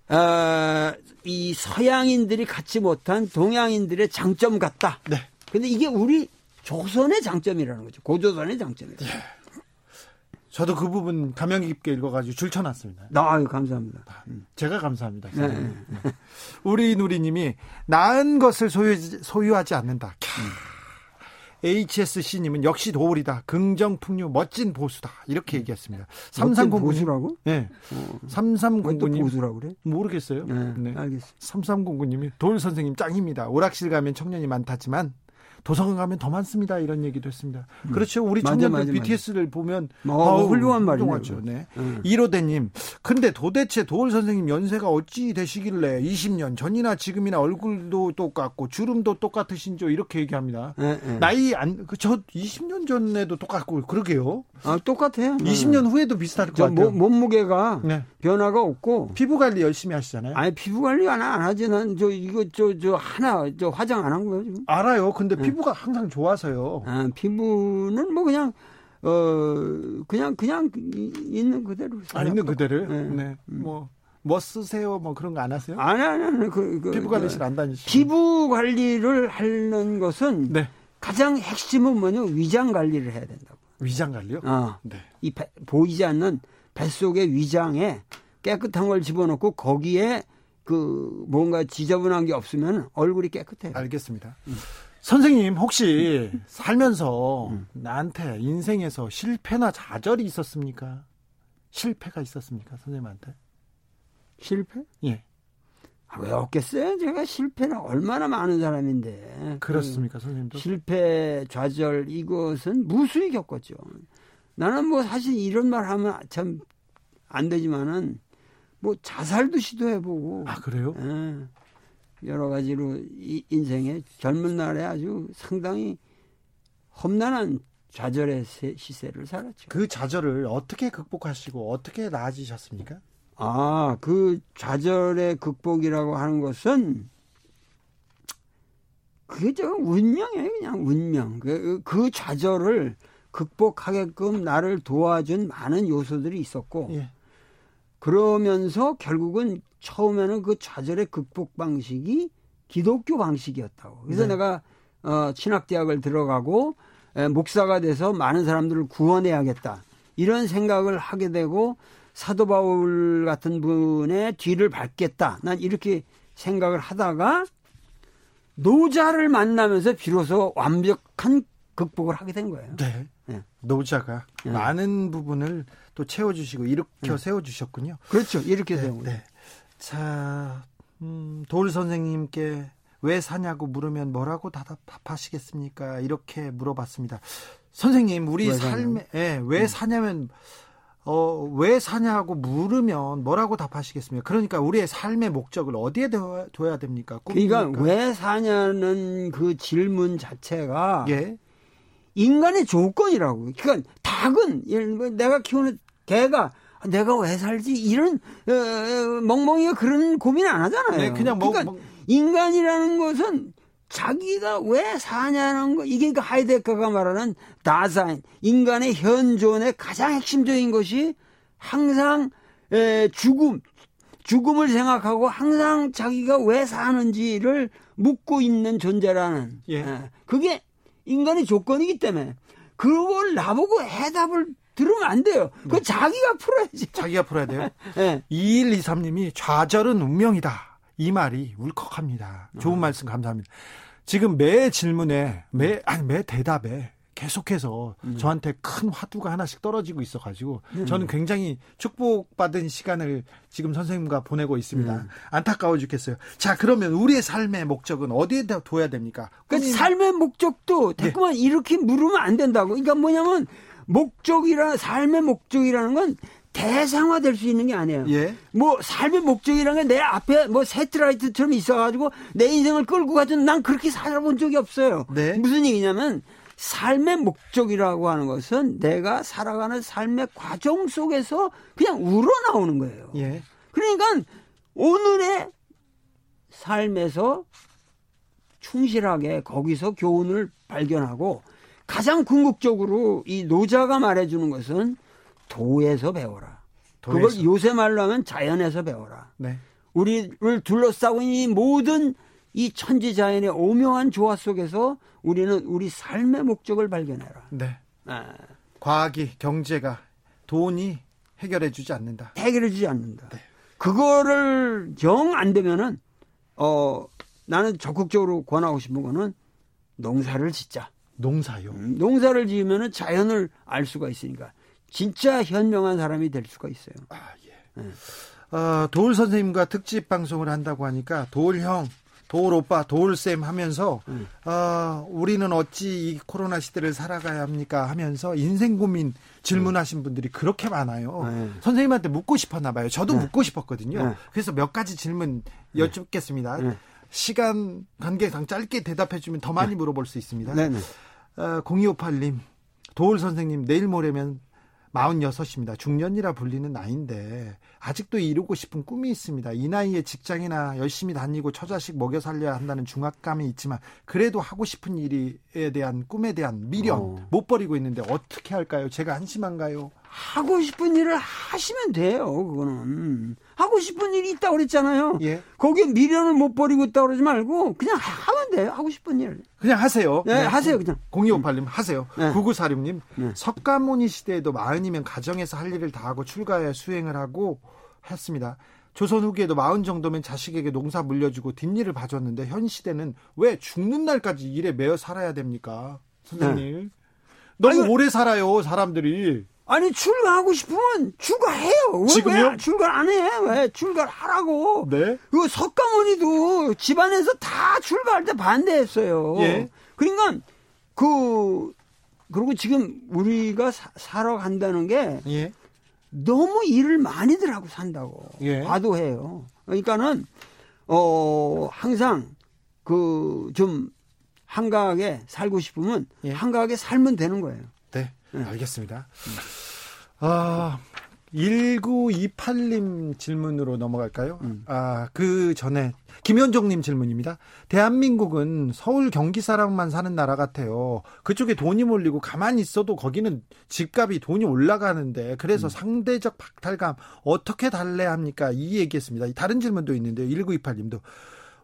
어, 이 서양인들이 갖지 못한 동양인들의 장점 같다. 네. 근데 이게 우리 조선의 장점이라는 거죠. 고조선의 장점이다. 네. 저도 그 부분 감명 깊게 읽어가지고 줄쳐놨습니다. 아, 감사합니다. 제가 감사합니다. 네. 네. 우리 누리님이 나은 것을 소유, 소유 하지 않는다. 캬. HSC님은 역시 도울이다. 긍정 풍류 멋진 보수다. 이렇게 얘기했습니다. 3309 보수라고? 네. 어. 3309님 보수라고 그래? 모르겠어요. 네. 네. 알겠습니다. 3309님이 도울 선생님 짱입니다. 오락실 가면 청년이 많다지만 도서관 가면 더 많습니다. 이런 얘기도 했습니다. 음. 그렇죠. 우리 청년들 맞아, 맞아, BTS를 맞아. 보면 어, 어, 훌륭한 말이죠. 네. 음. 이로대님, 근데 도대체 도울 선생님 연세가 어찌 되시길래 20년 전이나 지금이나 얼굴도 똑같고 주름도 똑같으신죠? 이렇게 얘기합니다. 네, 네. 나이 안, 그저 20년 전에도 똑같고 그러게요. 아, 똑같아요. 20년 후에도 비슷할 것 같아요. 몸 무게가 네. 변화가 없고 피부 관리 열심히 하시잖아요. 아니 피부 관리 안, 안 하지 난 저 이거 저저 저 하나 저 화장 안 한 거예요 지금. 알아요. 근데 네. 피부가 항상 좋아서요. 아, 피부는 뭐 그냥 어 그냥 그냥 있는 그대로. 아 있는 그대로. 네. 네. 음. 뭐. 뭐 쓰세요? 뭐 그런 거 안 하세요? 아니, 아니, 아니. 그, 그, 피부 관리실 안 다니시죠? 피부 관리를 하는 것은 네. 가장 핵심은 뭐냐? 위장 관리를 해야 된다고. 위장 관리요? 어. 네. 이 배, 보이지 않는 뱃속의 위장에 깨끗한 걸 집어넣고 거기에 그 뭔가 지저분한 게 없으면 얼굴이 깨끗해요. 알겠습니다. 음. 선생님 혹시 살면서 음. 나한테 인생에서 실패나 좌절이 있었습니까? 실패가 있었습니까, 선생님한테? 실패? 예. 아, 왜 없겠어요? 제가 실패는 얼마나 많은 사람인데. 그렇습니까, 그 선생님도? 실패, 좌절 이것은 무수히 겪었죠. 나는 뭐 사실 이런 말 하면 참 안 되지만은 뭐 자살도 시도해보고. 아 그래요? 예. 여러 가지로 이 인생에 젊은 날에 아주 상당히 험난한 좌절의 시세를 살았죠. 그 좌절을 어떻게 극복하시고 어떻게 나아지셨습니까? 아, 그 좌절의 극복이라고 하는 것은 그게 저 운명이에요, 그냥 운명. 그, 그 좌절을 극복하게끔 나를 도와준 많은 요소들이 있었고, 예. 그러면서 결국은 처음에는 그 좌절의 극복 방식이 기독교 방식이었다고. 그래서 네. 내가 어, 신학대학을 들어가고 에, 목사가 돼서 많은 사람들을 구원해야겠다. 이런 생각을 하게 되고 사도 바울 같은 분의 뒤를 밟겠다. 난 이렇게 생각을 하다가 노자를 만나면서 비로소 완벽한 극복을 하게 된 거예요. 네. 네. 노자가 네. 많은 부분을 또 채워주시고 일으켜 네. 세워주셨군요. 그렇죠. 이렇게 세운 네. 네. 자, 음, 돌 선생님께 왜 사냐고 물으면 뭐라고 답하시겠습니까? 이렇게 물어봤습니다. 선생님, 우리 삶에 예, 왜 음. 사냐면 어, 왜 사냐고 물으면 뭐라고 답하시겠습니까? 그러니까 우리의 삶의 목적을 어디에 둬야 됩니까? 꿈입니까? 그러니까 왜 사냐는 그 질문 자체가 예? 인간의 조건이라고. 그러니까 닭은 내가 키우는 개가 내가 왜 살지 이런 어, 어, 멍멍이가 그런 고민 안 하잖아요. 네, 그냥 뭐, 그러니까 뭐. 인간이라는 것은 자기가 왜 사냐는 거 이게 그 하이데커가 말하는 다사인 인간의 현존의 가장 핵심적인 것이 항상 에, 죽음 죽음을 생각하고 항상 자기가 왜 사는지를 묻고 있는 존재라는 예. 에, 그게 인간의 조건이기 때문에 그걸 나보고 해답을 들으면 안 돼요. 그 자기가 풀어야지. 자기가 풀어야 돼요. [LAUGHS] 네. 2123님이 좌절은 운명이다. 이 말이 울컥합니다. 좋은 어. 말씀 감사합니다. 지금 매 질문에 매 아니 매 대답에 계속해서 음. 저한테 큰 화두가 하나씩 떨어지고 있어 가지고 음. 저는 굉장히 축복받은 시간을 지금 선생님과 보내고 있습니다. 음. 안타까워 죽겠어요. 자 그러면 우리의 삶의 목적은 어디에다 둬야 됩니까? 그 삶의 목적도 자꾸만 네. 이렇게 물으면 안 된다고. 그러니까 뭐냐면 목적이라 삶의 목적이라는 건 대상화될 수 있는 게 아니에요. 예. 뭐 삶의 목적이라는 게 내 앞에 뭐 세트라이트처럼 있어가지고 내 인생을 끌고 가든 난 그렇게 살아본 적이 없어요. 네. 무슨 얘기냐면 삶의 목적이라고 하는 것은 내가 살아가는 삶의 과정 속에서 그냥 우러나오는 거예요. 예. 그러니까 오늘의 삶에서 충실하게 거기서 교훈을 발견하고 가장 궁극적으로 이 노자가 말해주는 것은 도에서 배워라. 도에서. 그걸 요새 말로 하면 자연에서 배워라. 네. 우리를 둘러싸고 있는 이 모든 이 천지자연의 오묘한 조화 속에서 우리는 우리 삶의 목적을 발견해라. 네. 아. 과학이 경제가 돈이 해결해 주지 않는다. 해결해 주지 않는다. 네. 그거를 정 안 되면은 어 나는 적극적으로 권하고 싶은 거는 농사를 짓자. 농사요. 음, 농사를 지으면 자연을 알 수가 있으니까 진짜 현명한 사람이 될 수가 있어요. 아 예. 네. 어, 도울 선생님과 특집 방송을 한다고 하니까 도울 형, 도울 오빠, 도울 쌤 하면서 음. 어, 우리는 어찌 이 코로나 시대를 살아가야 합니까 하면서 인생 고민 질문하신 분들이 그렇게 많아요. 네. 선생님한테 묻고 싶었나 봐요. 저도 네. 묻고 싶었거든요. 네. 그래서 몇 가지 질문 네. 여쭙겠습니다. 네. 시간 관계상 짧게 대답해 주면 더 많이 네. 물어볼 수 있습니다. 네 네. 어, 0258님, 도울 선생님, 내일 모레면 46입니다. 중년이라 불리는 나이인데 아직도 이루고 싶은 꿈이 있습니다. 이 나이에 직장이나 열심히 다니고 처자식 먹여 살려야 한다는 중압감이 있지만 그래도 하고 싶은 일에 대한 꿈에 대한 미련 어. 못 버리고 있는데 어떻게 할까요? 제가 한심한가요? 하고 싶은 일을 하시면 돼요. 그거는 하고 싶은 일이 있다고 그랬잖아요. 예. 거기에 미련을 못 버리고 있다고 그러지 말고 그냥 하면 돼요. 하고 싶은 일. 그냥 하세요. 네, 네. 하세요, 그냥. 0258님, 하세요. 네. 9946님, 네. 석가모니 시대에도 마흔이면 가정에서 할 일을 다 하고 출가해 수행을 하고 했습니다. 조선 후기에도 마흔 정도면 자식에게 농사 물려주고 뒷일을 봐줬는데 현 시대는 왜 죽는 날까지 일에 매여 살아야 됩니까? 선생님. 네. 너무 아니, 오래 살아요, 사람들이. 아니 출가하고 싶으면 출가해요. 왜, 지금요? 왜 출가 안 해? 왜 출가를 하라고? 네. 그 석가모니도 집안에서 다 출가할 때 반대했어요. 예. 그러니까 그 그리고 지금 우리가 사, 살아 간다는 게 예. 너무 일을 많이들 하고 산다고 예. 과도해요. 그러니까는 어 항상 그 좀 한가하게 살고 싶으면 예. 한가하게 살면 되는 거예요. 네, 네. 알겠습니다. 아, 1928님 질문으로 넘어갈까요? 음. 아, 그 전에 김현종님 질문입니다. 대한민국은 서울 경기 사람만 사는 나라 같아요. 그쪽에 돈이 몰리고 가만히 있어도 거기는 집값이 돈이 올라가는데 그래서 음. 상대적 박탈감 어떻게 달래합니까? 이 얘기했습니다. 다른 질문도 있는데요. 1928님도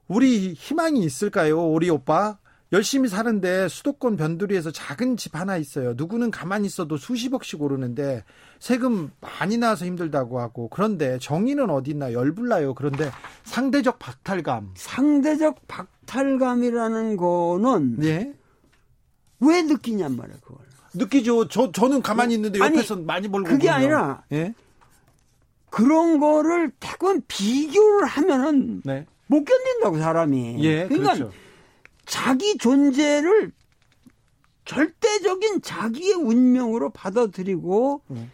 우리 희망이 있을까요? 우리 오빠 열심히 사는데 수도권 변두리에서 작은 집 하나 있어요. 누구는 가만히 있어도 수십억씩 오르는데 세금 많이 나와서 힘들다고 하고 그런데 정의는 어디 있나 열불나요. 그런데 상대적 박탈감. 상대적 박탈감이라는 거는 예? 왜 느끼냔 말이야 그걸. 느끼죠. 저 저는 가만히 있는데 옆에서 아니, 많이 벌고 그게 보면. 아니라 예? 그런 거를 태권 비교를 하면은 네. 못 견딘다고 사람이. 예, 그러니까 그렇죠. 자기 존재를 절대적인 자기의 운명으로 받아들이고 네.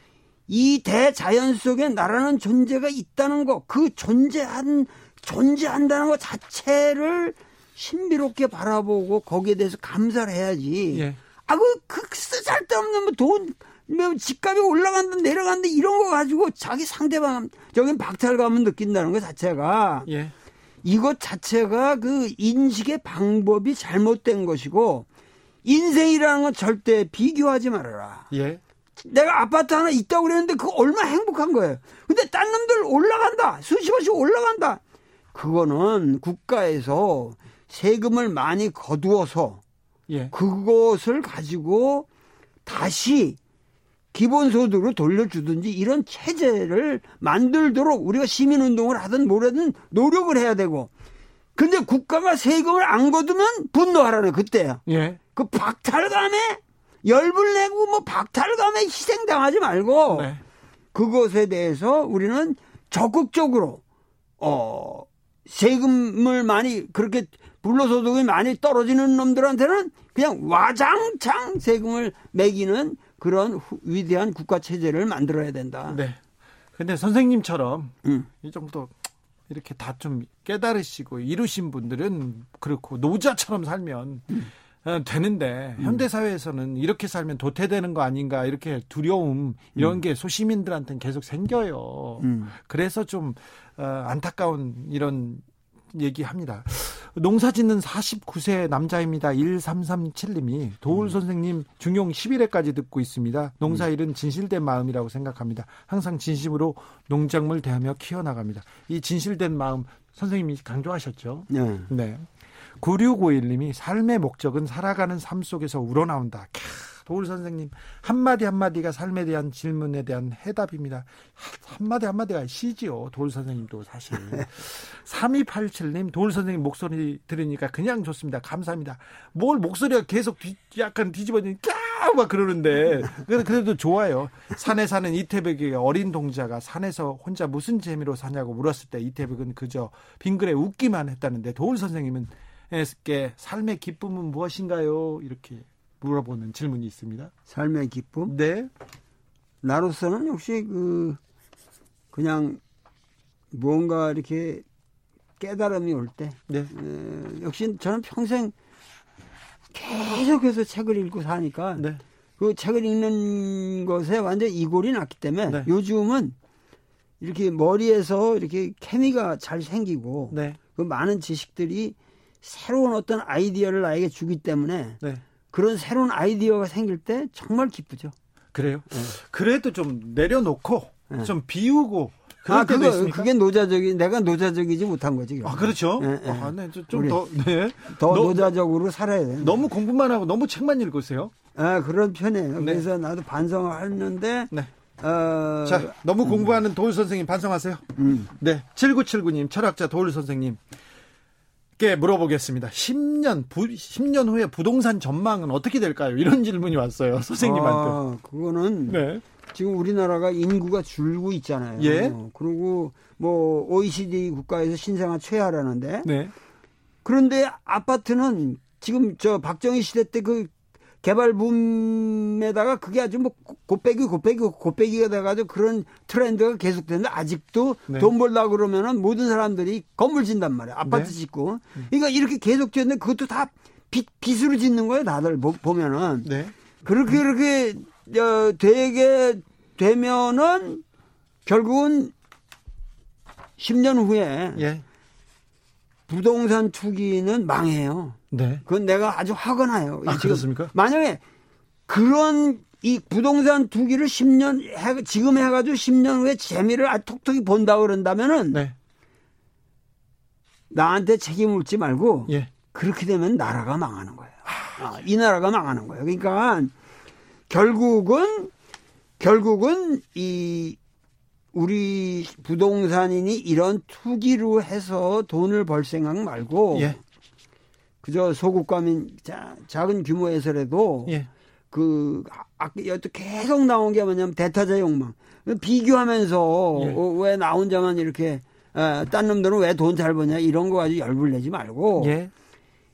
이 대자연 속에 나라는 존재가 있다는 거, 그 존재한 존재한다는 것 자체를 신비롭게 바라보고 거기에 대해서 감사를 해야지. 예. 아, 그, 그 쓸데없는 뭐 돈, 뭐 집값이 올라간다, 내려간다, 이런 거 가지고 자기 상대방, 저긴 박탈감을 느낀다는 것 자체가. 예. 이것 자체가 그 인식의 방법이 잘못된 것이고 인생이라는 건 절대 비교하지 말아라. 예. 내가 아파트 하나 있다고 그랬는데 그거 얼마나 행복한 거예요. 근데 딴 놈들 올라간다. 수십억씩 올라간다. 그거는 국가에서 세금을 많이 거두어서 예. 그것을 가지고 다시 기본소득으로 돌려주든지 이런 체제를 만들도록 우리가 시민운동을 하든 뭐라든 노력을 해야 되고 근데 국가가 세금을 안 거두면 분노하라는 그때야. 예. 그 박탈감에 열불 내고 뭐 박탈감에 희생당하지 말고 네. 그것에 대해서 우리는 적극적으로 어 세금을 많이 그렇게 불로소득이 많이 떨어지는 놈들한테는 그냥 와장창 세금을 매기는 그런 후, 위대한 국가 체제를 만들어야 된다. 네. 근데 선생님처럼 음. 이 정도 이렇게 다 좀 깨달으시고 이루신 분들은 그렇고 노자처럼 살면 음. 어, 되는데 음. 현대 사회에서는 이렇게 살면 도태되는 거 아닌가 이렇게 두려움 이런 음. 게 소시민들한테는 계속 생겨요. 음. 그래서 좀 어, 안타까운 이런 얘기합니다. 농사 짓는 49세 남자입니다. 1337님이 도울 음. 선생님 중용 11회까지 듣고 있습니다. 농사일은 진실된 마음이라고 생각합니다. 항상 진심으로 농작물 대하며 키워나갑니다. 이 진실된 마음 선생님이 강조하셨죠. 네. 네. 9651님이 삶의 목적은 살아가는 삶 속에서 우러나온다. 캬. 도울 선생님 한마디 한마디가 삶에 대한 질문에 대한 해답입니다. 한마디 한마디가 시지요. 도울 선생님도 사실. [LAUGHS] 3287님 도울 선생님 목소리 들으니까 그냥 좋습니다. 감사합니다. 뭘 목소리가 계속 뒤, 약간 뒤집어지니 까 막 그러는데 그래도 좋아요. 산에 사는 이태백의 어린 동자가 산에서 혼자 무슨 재미로 사냐고 물었을 때 이태백은 그저 빙그레 웃기만 했다는데 도울 선생님은 에게 삶의 기쁨은 무엇인가요? 이렇게 물어보는 질문이 있습니다. 삶의 기쁨? 네. 나로서는 역시 그 그냥 무언가 이렇게 깨달음이 올 때, 네. 에, 역시 저는 평생 계속해서 책을 읽고 사니까 네. 그 책을 읽는 것에 완전 이골이 났기 때문에 네. 요즘은 이렇게 머리에서 이렇게 케미가 잘 생기고 네. 그 많은 지식들이 새로운 어떤 아이디어를 나에게 주기 때문에 네. 그런 새로운 아이디어가 생길 때 정말 기쁘죠. 그래요? 네. 그래도 좀 내려놓고 네. 좀 비우고 아, 그거, 그게 노자적이, 내가 노자적이지 못한 거지. 아, 그렇죠. 네, 네. 아, 네, 좀 더, 네. 더 너, 노자적으로 살아야 돼. 너무 공부만 하고 너무 책만 읽으세요. 아, 그런 편이에요. 네. 그래서 나도 반성을 했는데, 네. 어... 자, 너무 음. 공부하는 도울 선생님 반성하세요. 음. 네. 7979님, 철학자 도울 선생님. 께 물어보겠습니다. 10년, 부, 10년 후에 부동산 전망은 어떻게 될까요? 이런 질문이 왔어요. 선생님한테. 아, 그거는 네. 지금 우리나라가 인구가 줄고 있잖아요. 예. 그리고 뭐 OECD 국가에서 신생아 최하라는데. 네. 그런데 아파트는 지금 저 박정희 시대 때 그 개발 붐에다가 그게 아주 뭐 곱빼기 곱빼기 곱빼기가 돼가지고 그런 트렌드가 계속되는데 아직도 네. 돈 벌다 그러면은 모든 사람들이 건물 짓단 말이야 아파트 네. 짓고 그러니까 이렇게 계속 짓는데 그것도 다 빚, 빚으로 짓는 거예요 다들 보면은 네. 그렇게 그렇게 어, 되게 되면은 결국은 10년 후에 예. 부동산 투기는 망해요. 네. 그건 내가 아주 화가 나요. 아, 그렇습니까? 만약에 그런 이 부동산 투기를 10년 해, 지금 해가지고 10년 후에 재미를 아주 톡톡히 본다 그런다면은 네. 나한테 책임 묻지 말고 예. 그렇게 되면 나라가 망하는 거예요. 아, 이 나라가 망하는 거예요. 그러니까 결국은 결국은 이 우리 부동산인이 이런 투기로 해서 돈을 벌 생각 말고 예. 그저 소국가민 작은 규모에서라도 예. 그 아까 계속 나온 게 뭐냐면 대타자 욕망 비교하면서 예. 어, 왜나 혼자만 이렇게 어, 딴 놈들은 왜 돈 잘 버냐 이런 거 가지고 열불 내지 말고 예.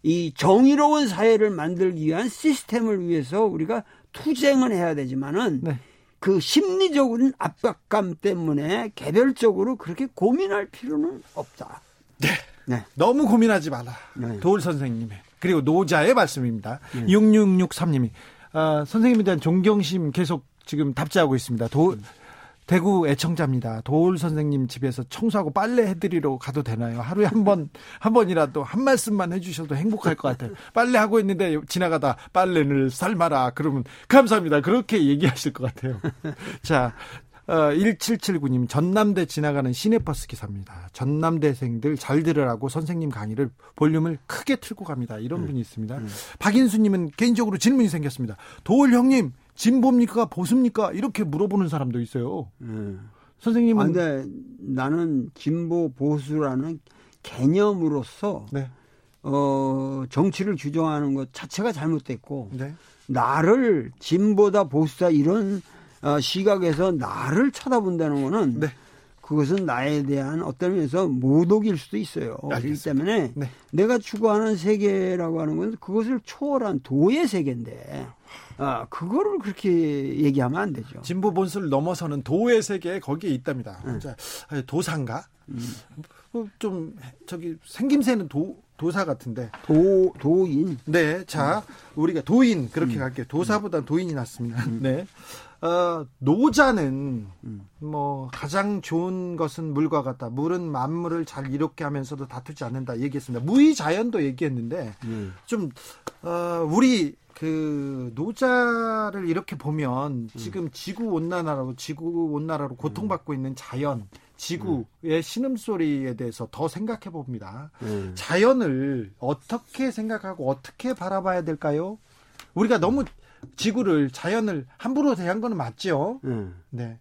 이 정의로운 사회를 만들기 위한 시스템을 위해서 우리가 투쟁을 해야 되지만은 네. 그 심리적인 압박감 때문에 개별적으로 그렇게 고민할 필요는 없다. 네. 네. 너무 고민하지 마라. 네. 도울 선생님의 그리고 노자의 말씀입니다. 네. 6663님이 어, 선생님에 대한 존경심 계속 지금 답지하고 있습니다. 도, 음. 대구 애청자입니다. 도울 선생님 집에서 청소하고 빨래 해드리러 가도 되나요? 하루에 한 번, 한 번이라도 한 말씀만 해주셔도 행복할 것 같아요. 빨래 하고 있는데 지나가다 빨래를 삶아라. 그러면 감사합니다. 그렇게 얘기하실 것 같아요. [LAUGHS] 자, 어, 1779님, 전남대 지나가는 시내버스 기사입니다. 전남대생들 잘 들으라고 선생님 강의를 볼륨을 크게 틀고 갑니다. 이런 음. 분이 있습니다. 음. 박인수님은 개인적으로 질문이 생겼습니다. 도울 형님, 진보입니까 보수입니까 이렇게 물어보는 사람도 있어요. 네. 선생님은 아, 근데 나는 진보 보수라는 개념으로서 네. 어, 정치를 규정하는 것 자체가 잘못됐고 네. 나를 진보다 보수다 이런 어, 시각에서 나를 쳐다본다는 거는 네. 그것은 나에 대한 어떤 면에서 모독일 수도 있어요. 알겠습니다. 그렇기 때문에 네. 내가 추구하는 세계라고 하는 건 그것을 초월한 도의 세계인데 아, 그거를 그렇게 얘기하면 안 되죠. 진보 본수를 넘어서는 도의 세계 거기에 있답니다. 응. 자, 도산가? 음. 좀 저기 생김새는 도 도사 같은데 도 도인. 네, 자 우리가 도인 그렇게 음. 갈게요. 도사보다 도인이 낫습니다. 음. 네. 어, 노자는 음. 뭐 가장 좋은 것은 물과 같다. 물은 만물을 잘 이롭게 하면서도 다투지 않는다 얘기했습니다. 무의자연도 얘기했는데 음. 좀 어, 우리 그 노자를 이렇게 보면 음. 지금 지구 온난화라고 지구 온난화로 고통받고 음. 있는 자연, 지구의 음. 신음소리에 대해서 더 생각해 봅니다. 음. 자연을 어떻게 생각하고 어떻게 바라봐야 될까요? 우리가 너무 지구를 자연을 함부로 대한 거는 맞죠. 음. 네.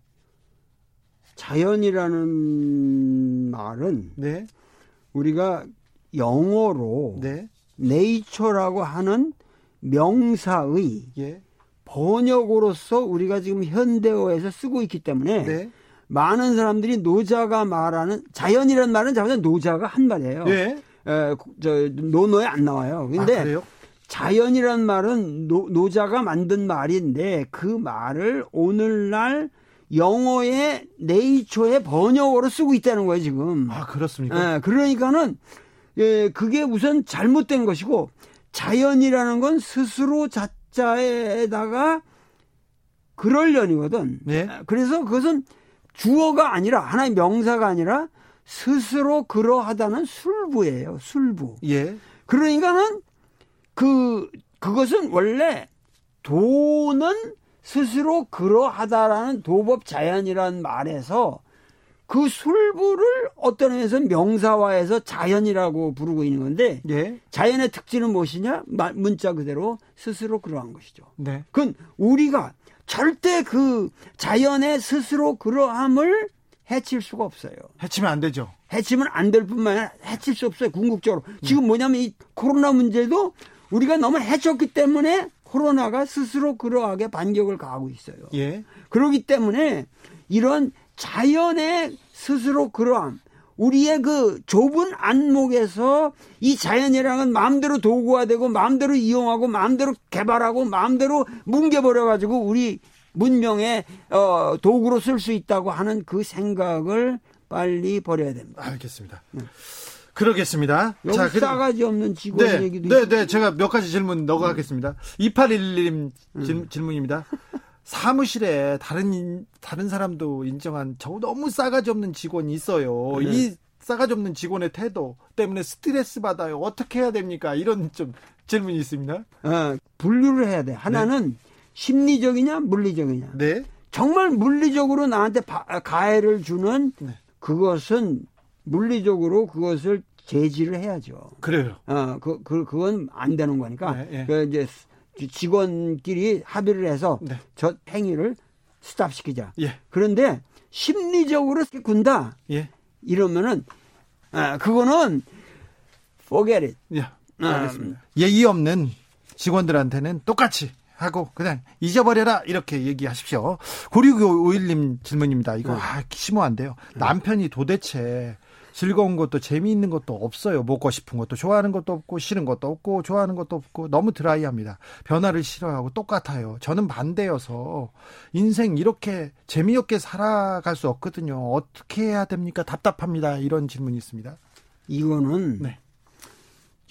자연이라는 말은 네. 우리가 영어로 네. nature라고 하는 명사의 예. 번역으로서 우리가 지금 현대어에서 쓰고 있기 때문에 네. 많은 사람들이 노자가 말하는 자연이라는 말은 자연 노자가 한 말이에요. 네. 에, 저 논어에 안 나와요. 근데 아, 자연이라는 말은 노, 노자가 만든 말인데 그 말을 오늘날 영어의 네이처의 번역어로 쓰고 있다는 거예요 지금. 아 그렇습니까? 예, 그러니까는 예, 그게 우선 잘못된 것이고 자연이라는 건 스스로 자자에다가 그럴려니거든. 네. 그래서 그것은 주어가 아니라 하나의 명사가 아니라 스스로 그러하다는 술부예요. 술부. 예. 그러니까는 그 그것은 원래 도는 스스로 그러하다라는 도법 자연이라는 말에서 그 술부를 어떤 의미에서 명사화해서 자연이라고 부르고 있는 건데 예. 자연의 특징은 무엇이냐? 문자 그대로 스스로 그러한 것이죠. 네. 그건 우리가 절대 그 자연의 스스로 그러함을 해칠 수가 없어요. 해치면 안 되죠. 해치면 안 될 뿐만 아니라 해칠 수 없어요. 궁극적으로. 지금 뭐냐면 이 코로나 문제도 우리가 너무 해쳤기 때문에 코로나가 스스로 그러하게 반격을 가하고 있어요. 예. 그렇기 때문에 이런 자연의 스스로 그러함, 우리의 그 좁은 안목에서 이 자연이랑은 마음대로 도구가 되고 마음대로 이용하고 마음대로 개발하고 마음대로 뭉개버려 가지고 우리 문명의 어, 도구로 쓸 수 있다고 하는 그 생각을 빨리 버려야 됩니다. 알겠습니다. 네. 그러겠습니다. 자, 싸가지 없는 직원 네, 얘기도 네, 있고. 네, 제가 몇 가지 질문 넣어가겠습니다. 2811님 음. 질문입니다. 사무실에 다른 다른 사람도 인정한 저 너무 싸가지 없는 직원이 있어요. 네. 이 싸가지 없는 직원의 태도 때문에 스트레스 받아요. 어떻게 해야 됩니까? 이런 좀 질문이 있습니다. 어, 분류를 해야 돼. 하나는 네. 심리적이냐 물리적이냐. 네. 정말 물리적으로 나한테 가해를 주는 네. 그것은 물리적으로 그것을 제지를 해야죠. 그래요. 어, 그, 그, 그건 안 되는 거니까. 네, 네. 그 이제 직원끼리 합의를 해서 네. 저 행위를 스탑시키자. 예. 그런데 심리적으로 군다. 예. 이러면은 아, 그거는 forget it. 예. 알겠습니다. 아, 예의 없는 직원들한테는 똑같이 하고 그냥 잊어버려라 이렇게 얘기하십시오. 9651님 질문입니다. 이거 네. 아, 심오한데요. 남편이 도대체 즐거운 것도 재미있는 것도 없어요. 먹고 싶은 것도 좋아하는 것도 없고 싫은 것도 없고 좋아하는 것도 없고 너무 드라이합니다. 변화를 싫어하고 똑같아요. 저는 반대여서 인생 이렇게 재미없게 살아갈 수 없거든요. 어떻게 해야 됩니까? 답답합니다. 이런 질문이 있습니다. 이거는 네.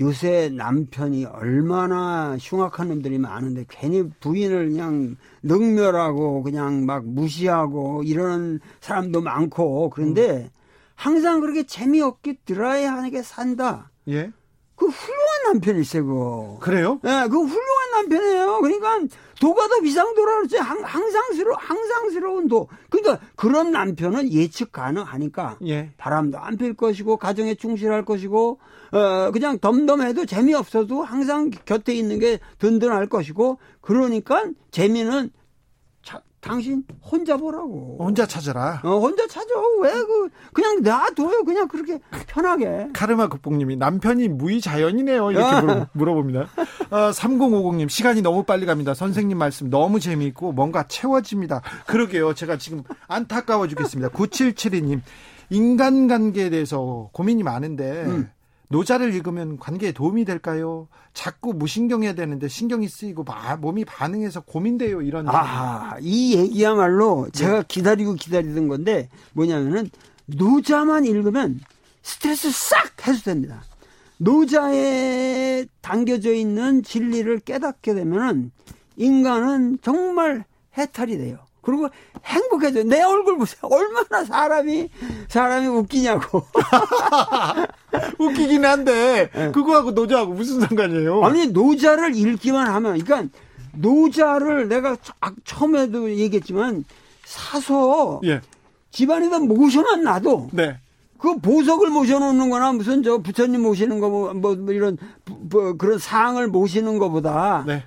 요새 남편이 얼마나 흉악한 놈들이 많은데 괜히 부인을 그냥 능멸하고 그냥 막 무시하고 이러는 사람도 많고 그런데 음. 항상 그렇게 재미없게 드라이하게 산다. 예. 그 훌륭한 남편이세요. 그래요? 예, 그 훌륭한 남편이에요. 그러니까 도가 더 비상도라 그러지. 항상스러 항상스러운 도. 그러니까 그런 남편은 예측 가능하니까 예. 바람도 안 필 것이고 가정에 충실할 것이고 어 그냥 덤덤해도 재미없어도 항상 곁에 있는 게 든든할 것이고 그러니까 재미는 당신 혼자 보라고. 혼자 찾아라. 어, 혼자 찾아. 왜 그 그냥 놔둬요. 그냥 그렇게 편하게. 카르마 극복님이 남편이 무의자연이네요. 이렇게 물어, 물어 봅니다. 어, 3050님 시간이 너무 빨리 갑니다. 선생님 말씀 너무 재미있고 뭔가 채워집니다. 그러게요. 제가 지금 안타까워 죽겠습니다. 9772님 인간관계에 대해서 고민이 많은데 음. 노자를 읽으면 관계에 도움이 될까요? 자꾸 무신경해야 되는데 신경이 쓰이고 몸이 반응해서 고민돼요. 이런. 아, 이 얘기야말로 네. 제가 기다리고 기다리던 건데 뭐냐면은 노자만 읽으면 스트레스 싹 해소됩니다. 노자에 담겨져 있는 진리를 깨닫게 되면은 인간은 정말 해탈이 돼요. 그리고 행복해져. 내 얼굴 보세요. 얼마나 사람이, 사람이 웃기냐고. [LAUGHS] 웃기긴 한데, 네. 그거하고 노자하고 무슨 상관이에요? 아니, 노자를 읽기만 하면, 그러니까, 노자를 내가 처음에도 얘기했지만, 사서, 예. 집안에다 모셔만 놔도, 네. 그 보석을 모셔놓는 거나 무슨 저 부처님 모시는 거, 뭐, 뭐, 뭐 이런, 뭐, 그런 상을 모시는 거보다, 네.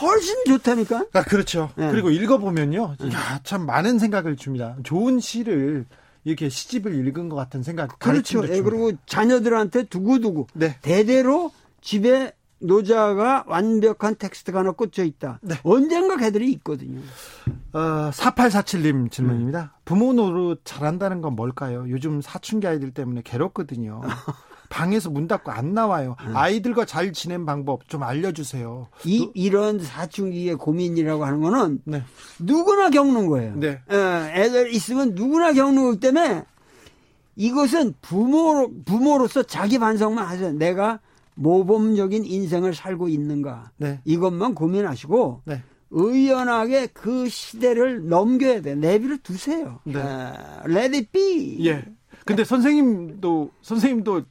훨씬 좋다니까. 아, 그렇죠. 네. 그리고 읽어보면요. 네. 야, 참 많은 생각을 줍니다. 좋은 시를 이렇게 시집을 읽은 것 같은 생각. 그렇죠. 예, 그리고 자녀들한테 두고두고 네. 대대로 집에 노자가 완벽한 텍스트가 하나 꽂혀 있다. 네. 언젠가 걔들이 있거든요. 어, 4847님 질문입니다. 네. 부모 노릇 잘한다는 건 뭘까요? 요즘 사춘기 아이들 때문에 괴롭거든요. [LAUGHS] 방에서 문 닫고 안 나와요. 음. 아이들과 잘 지낸 방법 좀 알려주세요. 이 이런 사춘기의 고민이라고 하는 거는 네. 누구나 겪는 거예요. 네. 어, 애들 있으면 누구나 겪는 거기 때문에 이것은 부모 부모로서 자기 반성만 하세요. 내가 모범적인 인생을 살고 있는가 네. 이것만 고민하시고 네. 의연하게 그 시대를 넘겨야 돼. 내비를 두세요. 네. 어, let it be. 예. 근데 선생님도 선생님도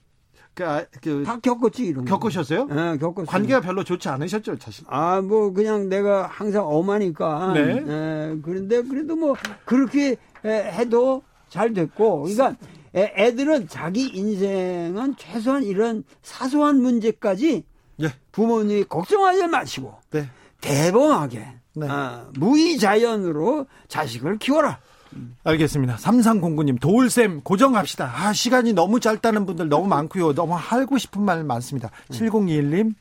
그, 아, 그, 다 겪었지 이런 겪으셨어요? 네, 겪었어요. 관계가 별로 좋지 않으셨죠, 사실. 아, 뭐 그냥 내가 항상 엄하니까. 네. 네. 그런데 그래도 뭐 그렇게 해도 잘 됐고 그러니까 애, 들은 자기 인생은 최소한 이런 사소한 문제까지 예. 부모님이 걱정하지 마시고 네. 대범하게 네. 어, 무의자연으로 자식을 키워라. 알겠습니다. 3309님, 도울쌤, 고정합시다. 아, 시간이 너무 짧다는 분들 너무 많고요. 너무 하고 싶은 말 많습니다. 음. 7021님,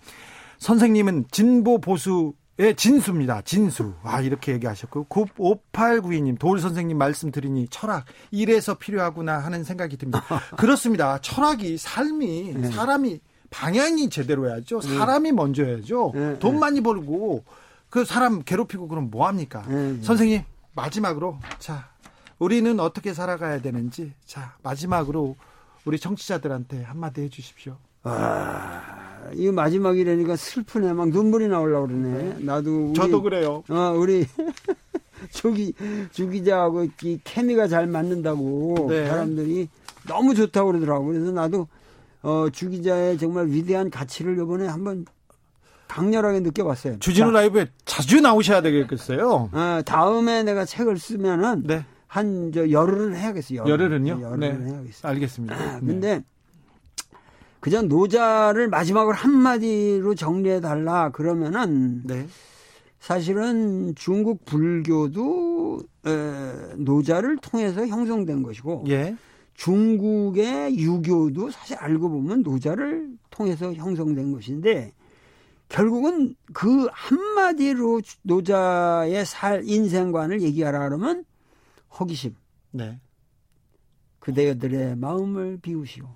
선생님은 진보 보수의 진수입니다. 진수. 아, 이렇게 얘기하셨고. 5892님, 도울 선생님 말씀 드리니 철학, 이래서 필요하구나 하는 생각이 듭니다. [LAUGHS] 그렇습니다. 철학이, 삶이, 네. 사람이, 방향이 제대로 해야죠. 네. 사람이 먼저 해야죠. 네, 돈 많이 벌고, 그 사람 괴롭히고 그럼 뭐합니까? 선생님, 마지막으로, 자, 우리는 어떻게 살아가야 되는지 자 마지막으로 우리 청취자들한테 한마디 해주십시오. 아, 이 마지막이라니까 슬프네. 막 눈물이 나오려고 그러네. 나도. 우리, 저도 그래요. 어, 우리 [LAUGHS] 조기, 주기자하고 이 케미가 잘 맞는다고 네. 사람들이 너무 좋다고 그러더라고. 그래서 나도 어, 주기자의 정말 위대한 가치를 이번에 한번 강렬하게 느껴봤어요. 주진우 자, 라이브에 자주 나오셔야 되겠어요. 어, 다음에 내가 책을 쓰면은 네. 한 저 열흘은 해야겠어요. 열흘. 은요 열흘은 네. 해야겠어요. 알겠습니다. 아, 근데 네. 그저 노자를 마지막으로 한마디로 정리해 달라 그러면은 네. 사실은 중국 불교도 에, 노자를 통해서 형성된 것이고 예. 중국의 유교도 사실 알고 보면 노자를 통해서 형성된 것인데 결국은 그 한마디로 노자의 살 인생관을 얘기하라 그러면 허기심. 네. 그대들의 마음을 비우시오.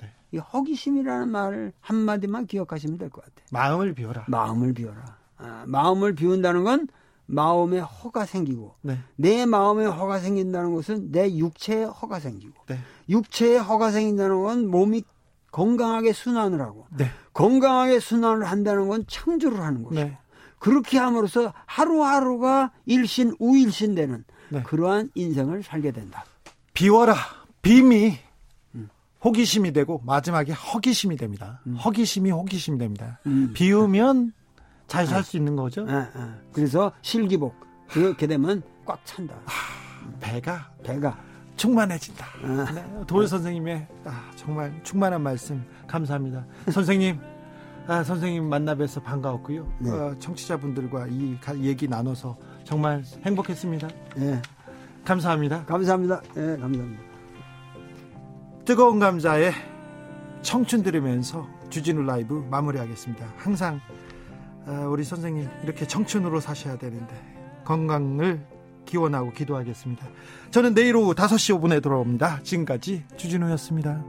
네. 이 허기심이라는 말을 한마디만 기억하시면 될 것 같아요. 마음을 비워라. 마음을 비워라. 아, 마음을 비운다는 건 마음에 허가 생기고 네. 내 마음에 허가 생긴다는 것은 내 육체에 허가 생기고 네. 육체에 허가 생긴다는 건 몸이 건강하게 순환을 하고 네. 건강하게 순환을 한다는 건 창조를 하는 것이고 네. 그렇게 함으로써 하루하루가 일신 우일신 되는 네. 그러한 인생을 살게 된다. 비워라 빔이 음. 호기심이 되고 마지막에 허기심이 됩니다. 음. 허기심이 호기심이 됩니다. 음. 비우면 잘 살수 네. 있는 거죠. 네, 네. 그래서 실기복 그렇게 되면 꽉 찬다. 아, 배가 배가 충만해진다. 아. 네, 도일 선생님의 아, 정말 충만한 말씀 감사합니다. 선생님. 아, 선생님 만나 뵈서 반가웠고요. 네. 어, 청취자분들과 이 얘기 나눠서 정말 행복했습니다. 네. 감사합니다. 감사합니다. 네, 감사합니다. 뜨거운 감자의 청춘 들으면서 주진우 라이브 마무리하겠습니다. 항상 어, 우리 선생님 이렇게 청춘으로 사셔야 되는데 건강을 기원하고 기도하겠습니다. 저는 내일 오후 5시 5분에 돌아옵니다. 지금까지 주진우였습니다.